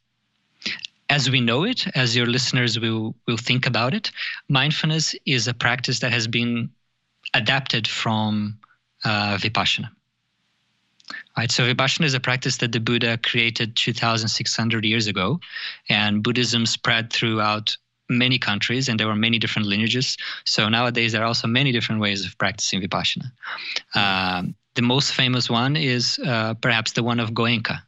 as we know it, as your listeners will, will think about it, mindfulness is a practice that has been adapted from uh, Vipassana. Right, so Vipassana is a practice that the Buddha created 2,600 years ago, and Buddhism spread throughout many countries, and there were many different lineages. So nowadays, there are also many different ways of practicing Vipassana. Um, the most famous one is uh, perhaps the one of Goenka,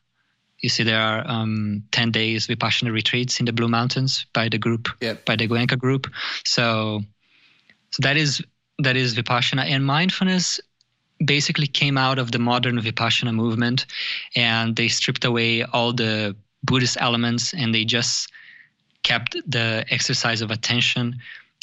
You see, there are um, 10 days Vipassana retreats in the Blue Mountains by the group, Yep. by the Goenka group. So, so that is that is Vipassana. And mindfulness basically came out of the modern Vipassana movement and they stripped away all the Buddhist elements and they just kept the exercise of attention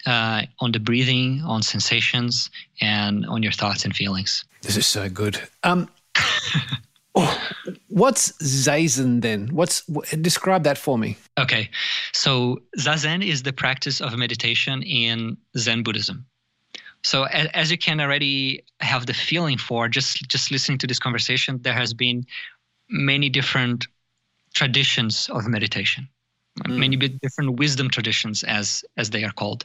uh, on the breathing, on sensations, and on your thoughts and feelings. This is so good. Um, oh, what's zazen then? What's describe that for me? Okay, so zazen is the practice of meditation in Zen Buddhism. So as you can already have the feeling for just just listening to this conversation, there has been many different traditions of meditation, hmm. many bit different wisdom traditions as as they are called,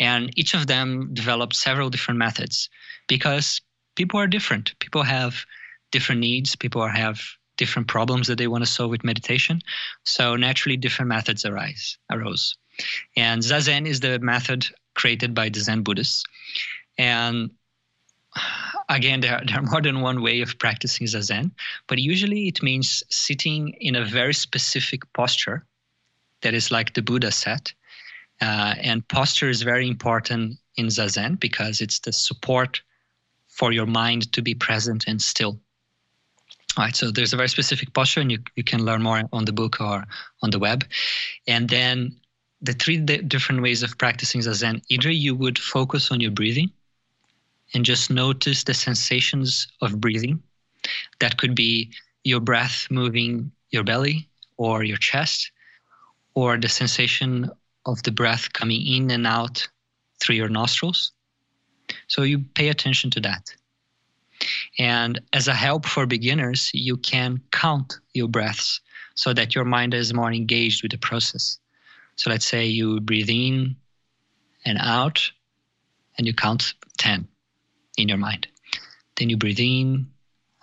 and each of them developed several different methods because people are different. People have different needs. People have different problems that they want to solve with meditation. So naturally, different methods arise arose, and zazen is the method created by the Zen Buddhists. And again, there, there are more than one way of practicing zazen, but usually it means sitting in a very specific posture that is like the Buddha sat. Uh, and posture is very important in zazen because it's the support for your mind to be present and still. Right, so there's a very specific posture, and you, you can learn more on the book or on the web. And then the three di- different ways of practicing zazen either you would focus on your breathing and just notice the sensations of breathing. That could be your breath moving your belly or your chest, or the sensation of the breath coming in and out through your nostrils. So you pay attention to that. And as a help for beginners, you can count your breaths so that your mind is more engaged with the process. So let's say you breathe in and out, and you count 10 in your mind. Then you breathe in,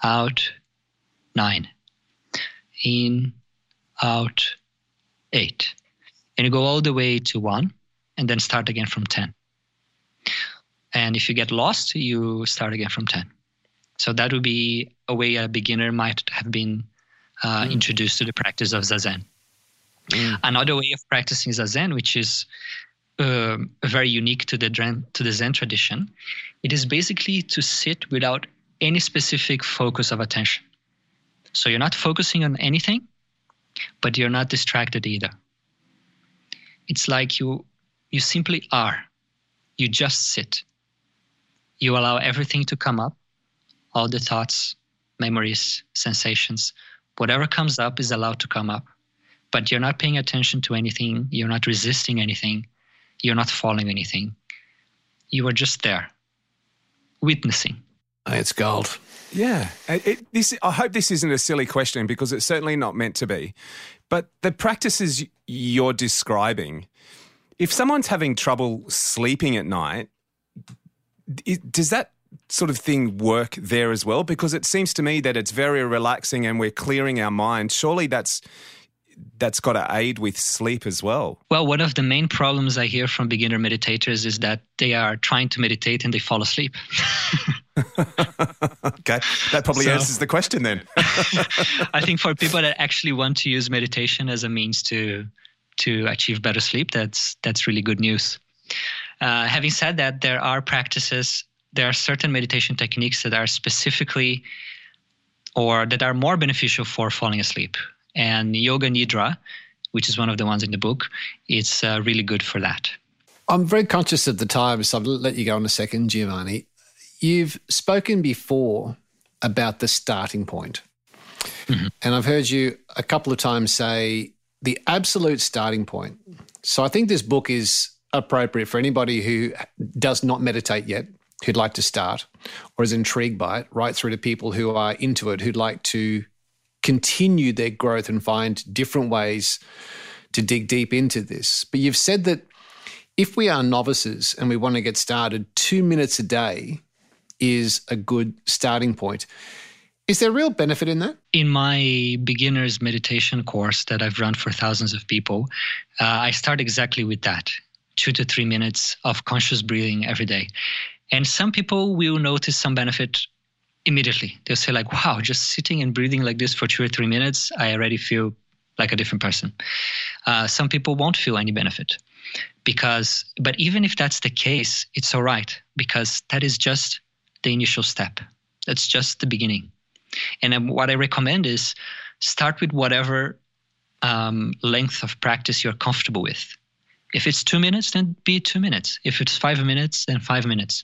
out, nine. In, out, eight. And you go all the way to one, and then start again from 10. And if you get lost, you start again from 10. So that would be a way a beginner might have been uh, introduced to the practice of Zazen. Another way of practicing Zazen, which is uh, very unique to the, Dren- to the Zen tradition, it is basically to sit without any specific focus of attention. So you're not focusing on anything, but you're not distracted either. It's like you you simply are. You just sit. You allow everything to come up, all the thoughts, memories, sensations, whatever comes up is allowed to come up. But you're not paying attention to anything, you're not resisting anything, you're not following anything. You are just there, witnessing. It's gold. Yeah, it, it- this. I hope this isn't a silly question because it's certainly not meant to be. But the practices you're describing, if someone's having trouble sleeping at night, i- does that sort of thing work there as well? Because it seems to me that it's very relaxing and we're clearing our mind. Surely that's that's got to aid with sleep as well. Well, one of the main problems I hear from beginner meditators is that they are trying to meditate and they fall asleep. Okay, that probably So- answers the question then. I think for people that actually want to use meditation as a means to to achieve better sleep, that's that's really good news. Uh, having said that, there are practices, there are certain meditation techniques that are specifically or that are more beneficial for falling asleep. And yoga nidra, which is one of the ones in the book, it's uh, really good for that. I'm very conscious of the time, so I'll let you go in a second, Giovanni. You've spoken before about the starting point. And I've heard you a couple of times say the absolute starting point. So I think this book is appropriate for anybody who does not meditate yet, who'd like to start, or is intrigued by it, right through to people who are into it, who'd like to continue their growth and find different ways to dig deep into this. But you've said that if we are novices and we want to get started, two minutes a day is a good starting point. Is there real benefit in that? in my beginner's meditation course that I've run for thousands of people, uh, I start exactly with that two to three minutes of conscious breathing every day. And some people will notice some benefit immediately. They'll say, like, wow, just sitting and breathing like this for two or three minutes, I already feel like a different person. Uh, some people won't feel any benefit because, but even if that's the case, it's all right because that is just the initial step. That's just the beginning. And what I recommend is start with whatever um, length of practice you're comfortable with. If it's two minutes, then be two minutes. If it's five minutes, then five minutes.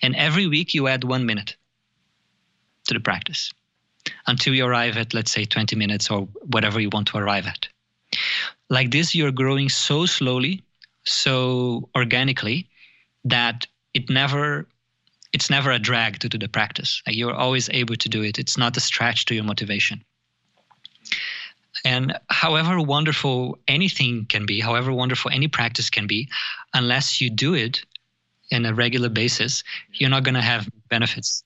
And every week you add one minute to the practice until you arrive at, let's say, 20 minutes or whatever you want to arrive at. Like this, you're growing so slowly, so organically that it never it's never a drag to do the practice. You're always able to do it. It's not a stretch to your motivation. And however wonderful anything can be, however wonderful any practice can be, unless you do it in a regular basis, you're not going to have benefits.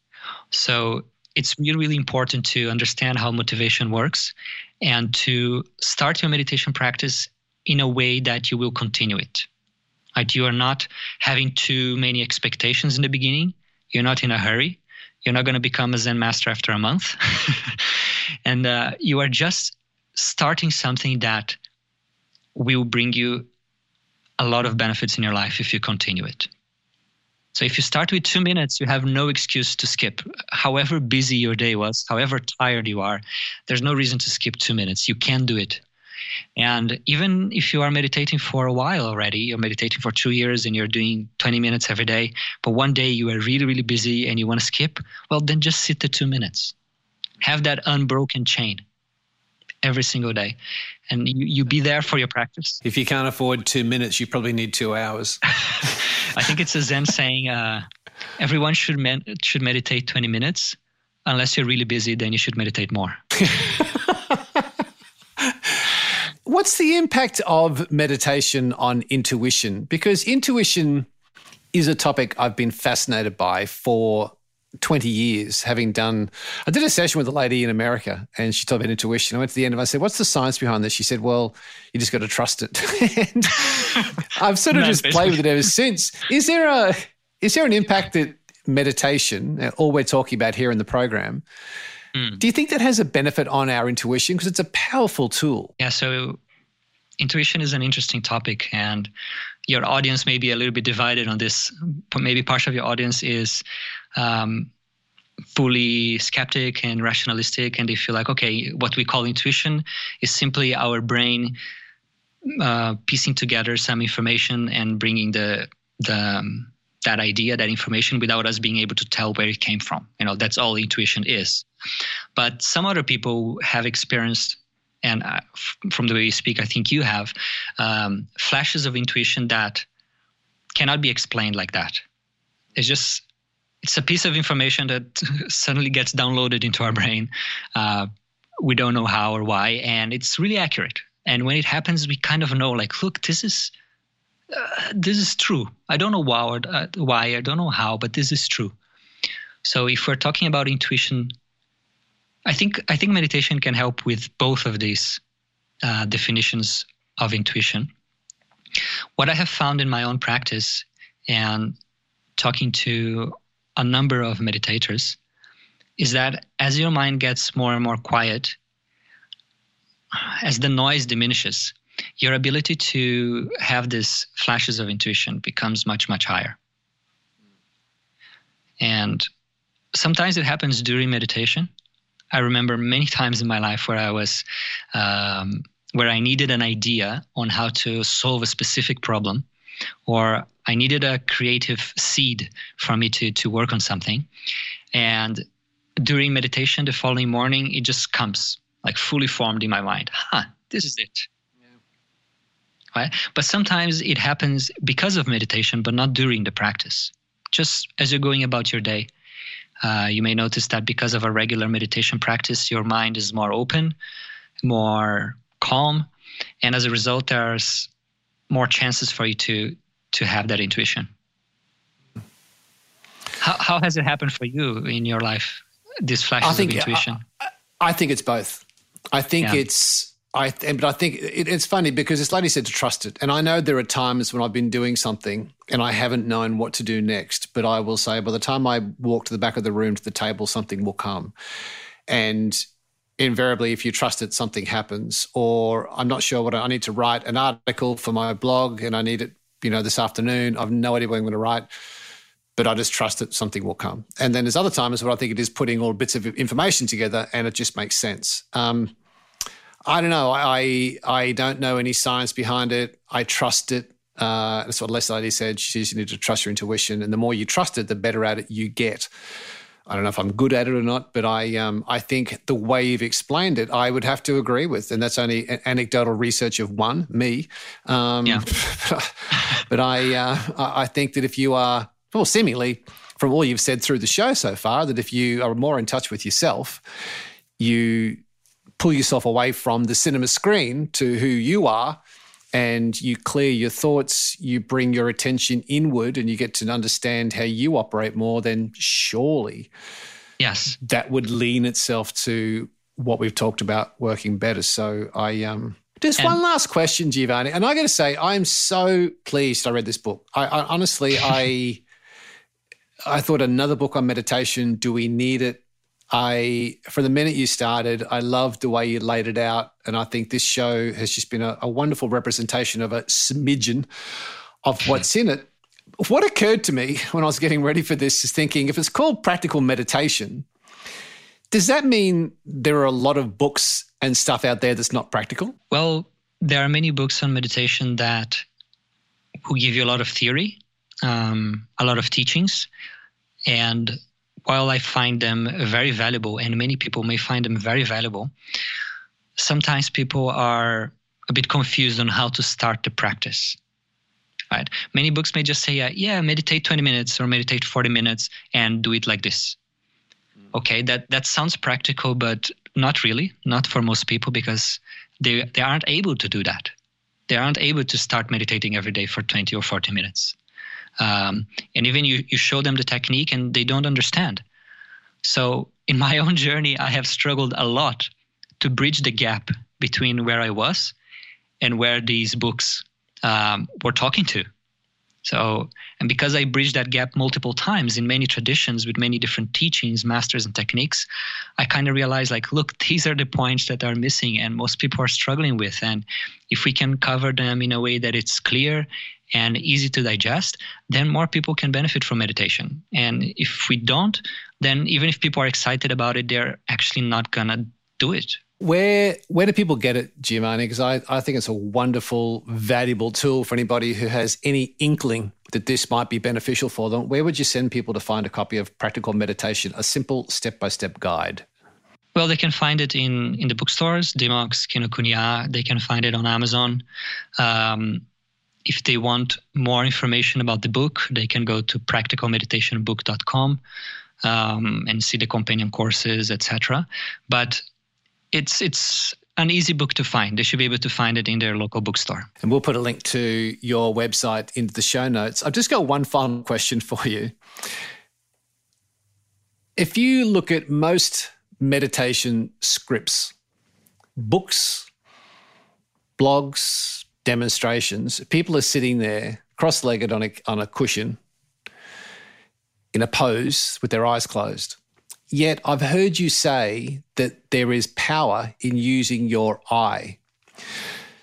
So it's really, really important to understand how motivation works and to start your meditation practice in a way that you will continue it. Right? You are not having too many expectations in the beginning. You're not in a hurry. You're not going to become a Zen master after a month. and uh, you are just starting something that will bring you a lot of benefits in your life if you continue it. So if you start with two minutes, you have no excuse to skip. However busy your day was, however tired you are, there's no reason to skip two minutes. You can do it. And even if you are meditating for a while already, you're meditating for two years and you're doing 20 minutes every day, but one day you are really, really busy and you want to skip, well, then just sit the two minutes. Have that unbroken chain every single day. And you, you be there for your practice. If you can't afford two minutes, you probably need two hours. I think it's a Zen saying uh, everyone should, med- should meditate 20 minutes. Unless you're really busy, then you should meditate more. What's the impact of meditation on intuition? Because intuition is a topic I've been fascinated by for 20 years, having done. I did a session with a lady in America and she told me intuition. I went to the end of it. I said, What's the science behind this? She said, Well, you just got to trust it. and I've sort of just played with it ever since. Is there a is there an impact that meditation, uh, all we're talking about here in the program, Mm. Do you think that has a benefit on our intuition? Because it's a powerful tool. Yeah. So intuition is an interesting topic and your audience may be a little bit divided on this maybe part of your audience is um, fully skeptic and rationalistic and they feel like okay what we call intuition is simply our brain uh, piecing together some information and bringing the the um, that idea, that information, without us being able to tell where it came from. You know, that's all intuition is. But some other people have experienced, and uh, f- from the way you speak, I think you have, um, flashes of intuition that cannot be explained like that. It's just it's a piece of information that suddenly gets downloaded into our brain. Uh, we don't know how or why, and it's really accurate. And when it happens, we kind of know, like, look, this is uh, this is true. I don't know why, uh, why, I don't know how, but this is true. So if we're talking about intuition, I think I think meditation can help with both of these uh, definitions of intuition. What I have found in my own practice and talking to a number of meditators is that as your mind gets more and more quiet, as the noise diminishes, your ability to have these flashes of intuition becomes much, much higher. And sometimes it happens during meditation. I remember many times in my life where I was, um, where I needed an idea on how to solve a specific problem, or I needed a creative seed for me to, to work on something. And during meditation, the following morning, it just comes like fully formed in my mind. Huh, this is it right? But sometimes it happens because of meditation, but not during the practice. Just as you're going about your day, uh, you may notice that because of a regular meditation practice, your mind is more open, more calm, and as a result, there's more chances for you to to have that intuition. How, how has it happened for you in your life? This flashes think, of intuition. I, I, think it's both. I think yeah. it's I but I think it, it's funny because this lady said to trust it, and I know there are times when I've been doing something and I haven't known what to do next. But I will say, by the time I walk to the back of the room to the table, something will come, and invariably, if you trust it, something happens. Or I'm not sure what I, I need to write an article for my blog, and I need it, you know, this afternoon. I've no idea what I'm going to write but I just trust that something will come. And then there's other times where I think it is putting all bits of information together and it just makes sense. Um, I don't know. I I don't know any science behind it. I trust it. Uh, that's what Les Lady said. She says you need to trust your intuition, and the more you trust it, the better at it you get. I don't know if I'm good at it or not, but I um, I think the way you've explained it, I would have to agree with, and that's only anecdotal research of one, me. Um, yeah. but I uh, I think that if you are well, seemingly from all you've said through the show so far, that if you are more in touch with yourself, you pull yourself away from the cinema screen to who you are and you clear your thoughts, you bring your attention inward and you get to understand how you operate more, then surely yes, that would lean itself to what we've talked about working better. So I um just and, one last question, Giovanni, and I got to say I am so pleased I read this book. I, I honestly I I thought another book on meditation. Do we need it? I, from the minute you started, I loved the way you laid it out. And I think this show has just been a, a wonderful representation of a smidgen of what's in it. What occurred to me when I was getting ready for this is thinking if it's called practical meditation, does that mean there are a lot of books and stuff out there that's not practical? Well, there are many books on meditation that will give you a lot of theory, um, a lot of teachings, and while I find them very valuable, and many people may find them very valuable, sometimes people are a bit confused on how to start the practice. Right? Many books may just say, uh, "Yeah, meditate 20 minutes or meditate 40 minutes and do it like this." Okay, that that sounds practical, but not really, not for most people because they they aren't able to do that. They aren't able to start meditating every day for 20 or 40 minutes. Um, and even you, you show them the technique and they don't understand. So in my own journey, I have struggled a lot to bridge the gap between where I was and where these books um, were talking to. So, and because I bridged that gap multiple times in many traditions with many different teachings, masters, and techniques, I kind of realized like, look, these are the points that are missing and most people are struggling with. And if we can cover them in a way that it's clear and easy to digest, then more people can benefit from meditation. And if we don't, then even if people are excited about it, they're actually not gonna do it where where do people get it, Giovanni? Because I, I think it's a wonderful, valuable tool for anybody who has any inkling that this might be beneficial for them. Where would you send people to find a copy of Practical Meditation, a simple step by step guide? Well, they can find it in, in the bookstores, Dymocks, Kinokuniya. They can find it on Amazon. Um, if they want more information about the book, they can go to practicalmeditationbook.com um, and see the companion courses, etc. But it's it's an easy book to find. They should be able to find it in their local bookstore. And we'll put a link to your website into the show notes. I've just got one final question for you. If you look at most meditation scripts, books, blogs, demonstrations, people are sitting there cross legged on a, on a cushion in a pose with their eyes closed. Yet I've heard you say that there is power in using your eye.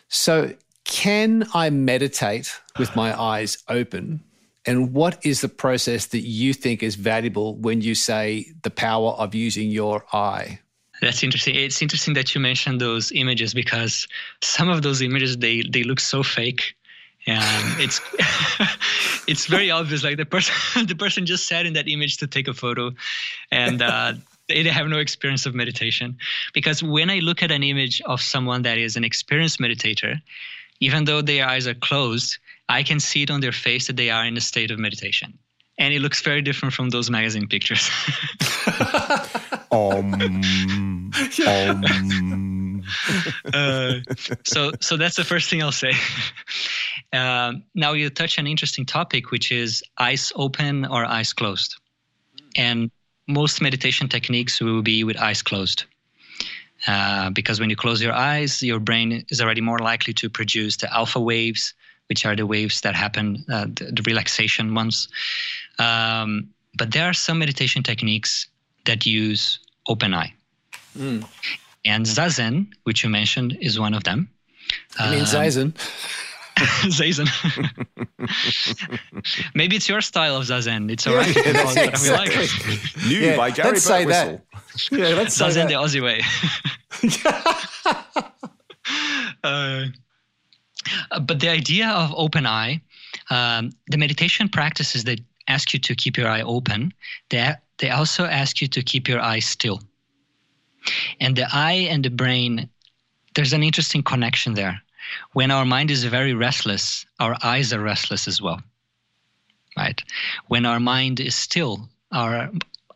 So, can I meditate with my eyes open? And what is the process that you think is valuable when you say the power of using your eye? That's interesting. It's interesting that you mentioned those images because some of those images they they look so fake. And it's it's very obvious like the person the person just sat in that image to take a photo and uh, they have no experience of meditation. Because when i look at an image of someone that is an experienced meditator even though their eyes are closed i can see it on their face that they are in a state of meditation and it looks very different from those magazine pictures um, um. uh, so, so that's the first thing I'll say. Uh, now you touch an interesting topic, which is eyes open or eyes closed, and most meditation techniques will be with eyes closed. Uh, because when you close your eyes, your brain is already more likely to produce the alpha waves, which are the waves that happen, uh, the, the, relaxation ones. Um, but there are some meditation techniques that use open eye. Mm. And Zazen, which you mentioned, is one of them. I mean, um, Zazen. Zazen. Maybe it's your style of Zazen. It's all right. Yeah, that's exactly. like New yeah, by Gary let's say that. Yeah, let's Zazen say that. the Aussie way. uh, but the idea of open eye, um, the meditation practices that ask you to keep your eye open, they, they also ask you to keep your eye still. And the eye and the brain, there's an interesting connection there. When our mind is very restless, our eyes are restless as well. Right? When our mind is still, our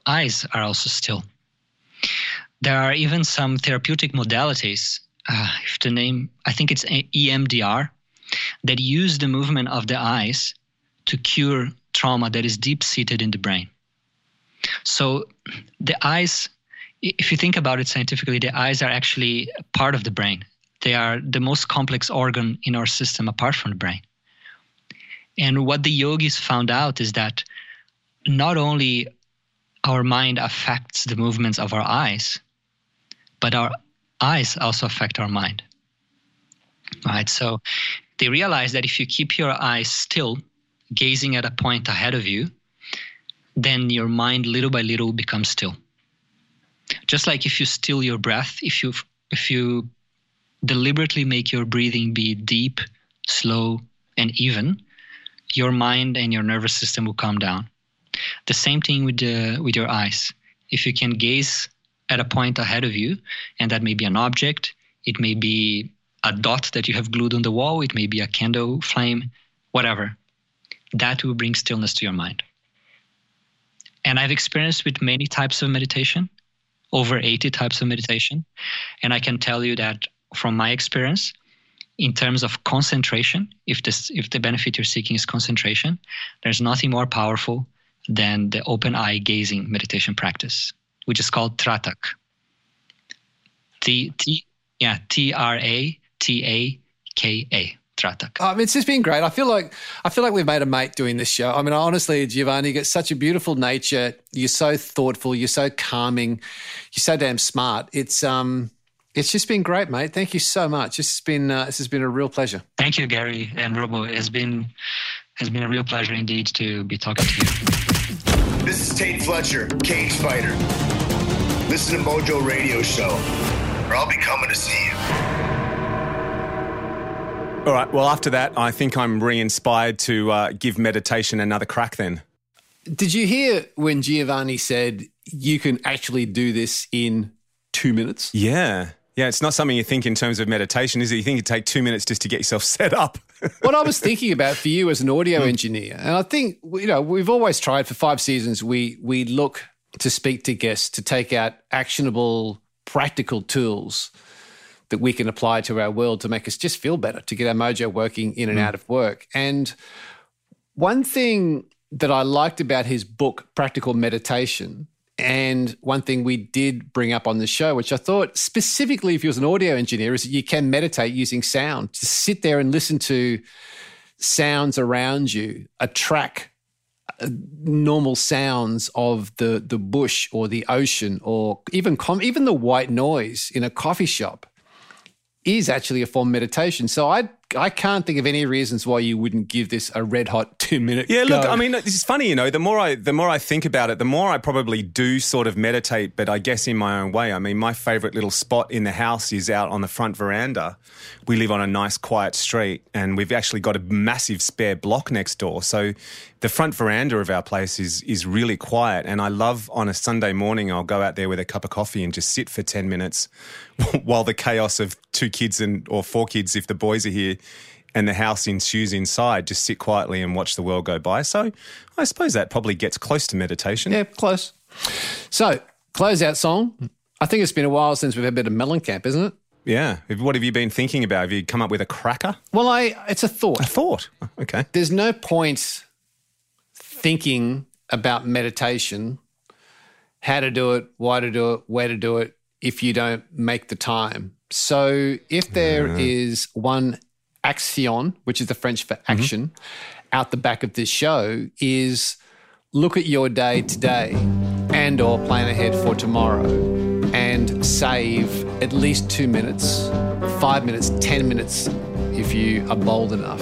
eyes are also still. There are even some therapeutic modalities, uh, if the name, I think it's EMDR, that use the movement of the eyes to cure trauma that is deep seated in the brain. So the eyes, if you think about it scientifically, the eyes are actually part of the brain. They are the most complex organ in our system apart from the brain. And what the yogis found out is that not only our mind affects the movements of our eyes, but our eyes also affect our mind. Right? So they realized that if you keep your eyes still, gazing at a point ahead of you, then your mind little by little becomes still. Just like if you still your breath, if you if you deliberately make your breathing be deep, slow, and even, your mind and your nervous system will calm down. The same thing with the with your eyes. If you can gaze at a point ahead of you, and that may be an object, it may be a dot that you have glued on the wall, it may be a candle flame, whatever. That will bring stillness to your mind. And I've experienced with many types of meditation, over 80 types of meditation. And I can tell you that from my experience, in terms of concentration, if this if the benefit you're seeking is concentration, there's nothing more powerful than the open eye gazing meditation practice, which is called Tratak. T T yeah T R A T A K A. Tratak. I mean, it's just been great. I feel like I feel like we've made a mate doing this show. I mean, honestly, Giovanni, you get such a beautiful nature. You're so thoughtful. You're so calming. You're so damn smart. It's um, it's just been great, mate. Thank you so much. This has been uh, this has been a real pleasure. Thank you, Gary and Robo. It's been it's been a real pleasure indeed to be talking to you. This is Tate Fletcher, Cage Fighter. Listen to Mojo Radio Show, or I'll be coming to see you. All right. Well, after that, I think I'm re-inspired to uh, give meditation another crack. Then. Did you hear when Giovanni said you can actually do this in two minutes? Yeah. Yeah, it's not something you think in terms of meditation, is it? You think it'd take two minutes just to get yourself set up. what I was thinking about for you as an audio mm. engineer, and I think you know we've always tried for five seasons. We we look to speak to guests to take out actionable, practical tools that we can apply to our world to make us just feel better, to get our mojo working in and mm. out of work. And one thing that I liked about his book, Practical Meditation, and one thing we did bring up on the show, which I thought specifically if you was an audio engineer, is that you can meditate using sound. To sit there and listen to sounds around you, a track uh, normal sounds of the the bush or the ocean or even com- even the white noise in a coffee shop is actually a form of meditation. So I I can't think of any reasons why you wouldn't give this a red hot two minute. Yeah, go. look, I mean, it's funny, you know. The more I the more I think about it, the more I probably do sort of meditate, but I guess in my own way. I mean, my favorite little spot in the house is out on the front veranda. We live on a nice, quiet street, and we've actually got a massive spare block next door. So the front veranda of our place is is really quiet, and I love on a Sunday morning. I'll go out there with a cup of coffee and just sit for ten minutes while the chaos of two kids and or four kids, if the boys are here, and the house ensues inside, just sit quietly and watch the world go by. So I suppose that probably gets close to meditation. Yeah, close. So closeout song. I think it's been a while since we've had a bit of Mellencamp, isn't it? Yeah. What have you been thinking about? Have you come up with a cracker? Well, I it's a thought. A thought. Oh, okay. There's no point thinking about meditation, how to do it, why to do it, where to do it, if you don't make the time. So if there is one action, which is the French for mm-hmm. action, out the back of this show, is look at your day today and or plan ahead for tomorrow and save at least two minutes, five minutes, ten minutes if you are bold enough.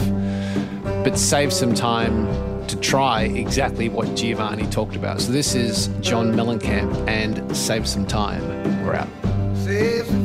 But save some time to try exactly what Giovanni talked about. So this is John Mellencamp and Save Some Time. We're out. Save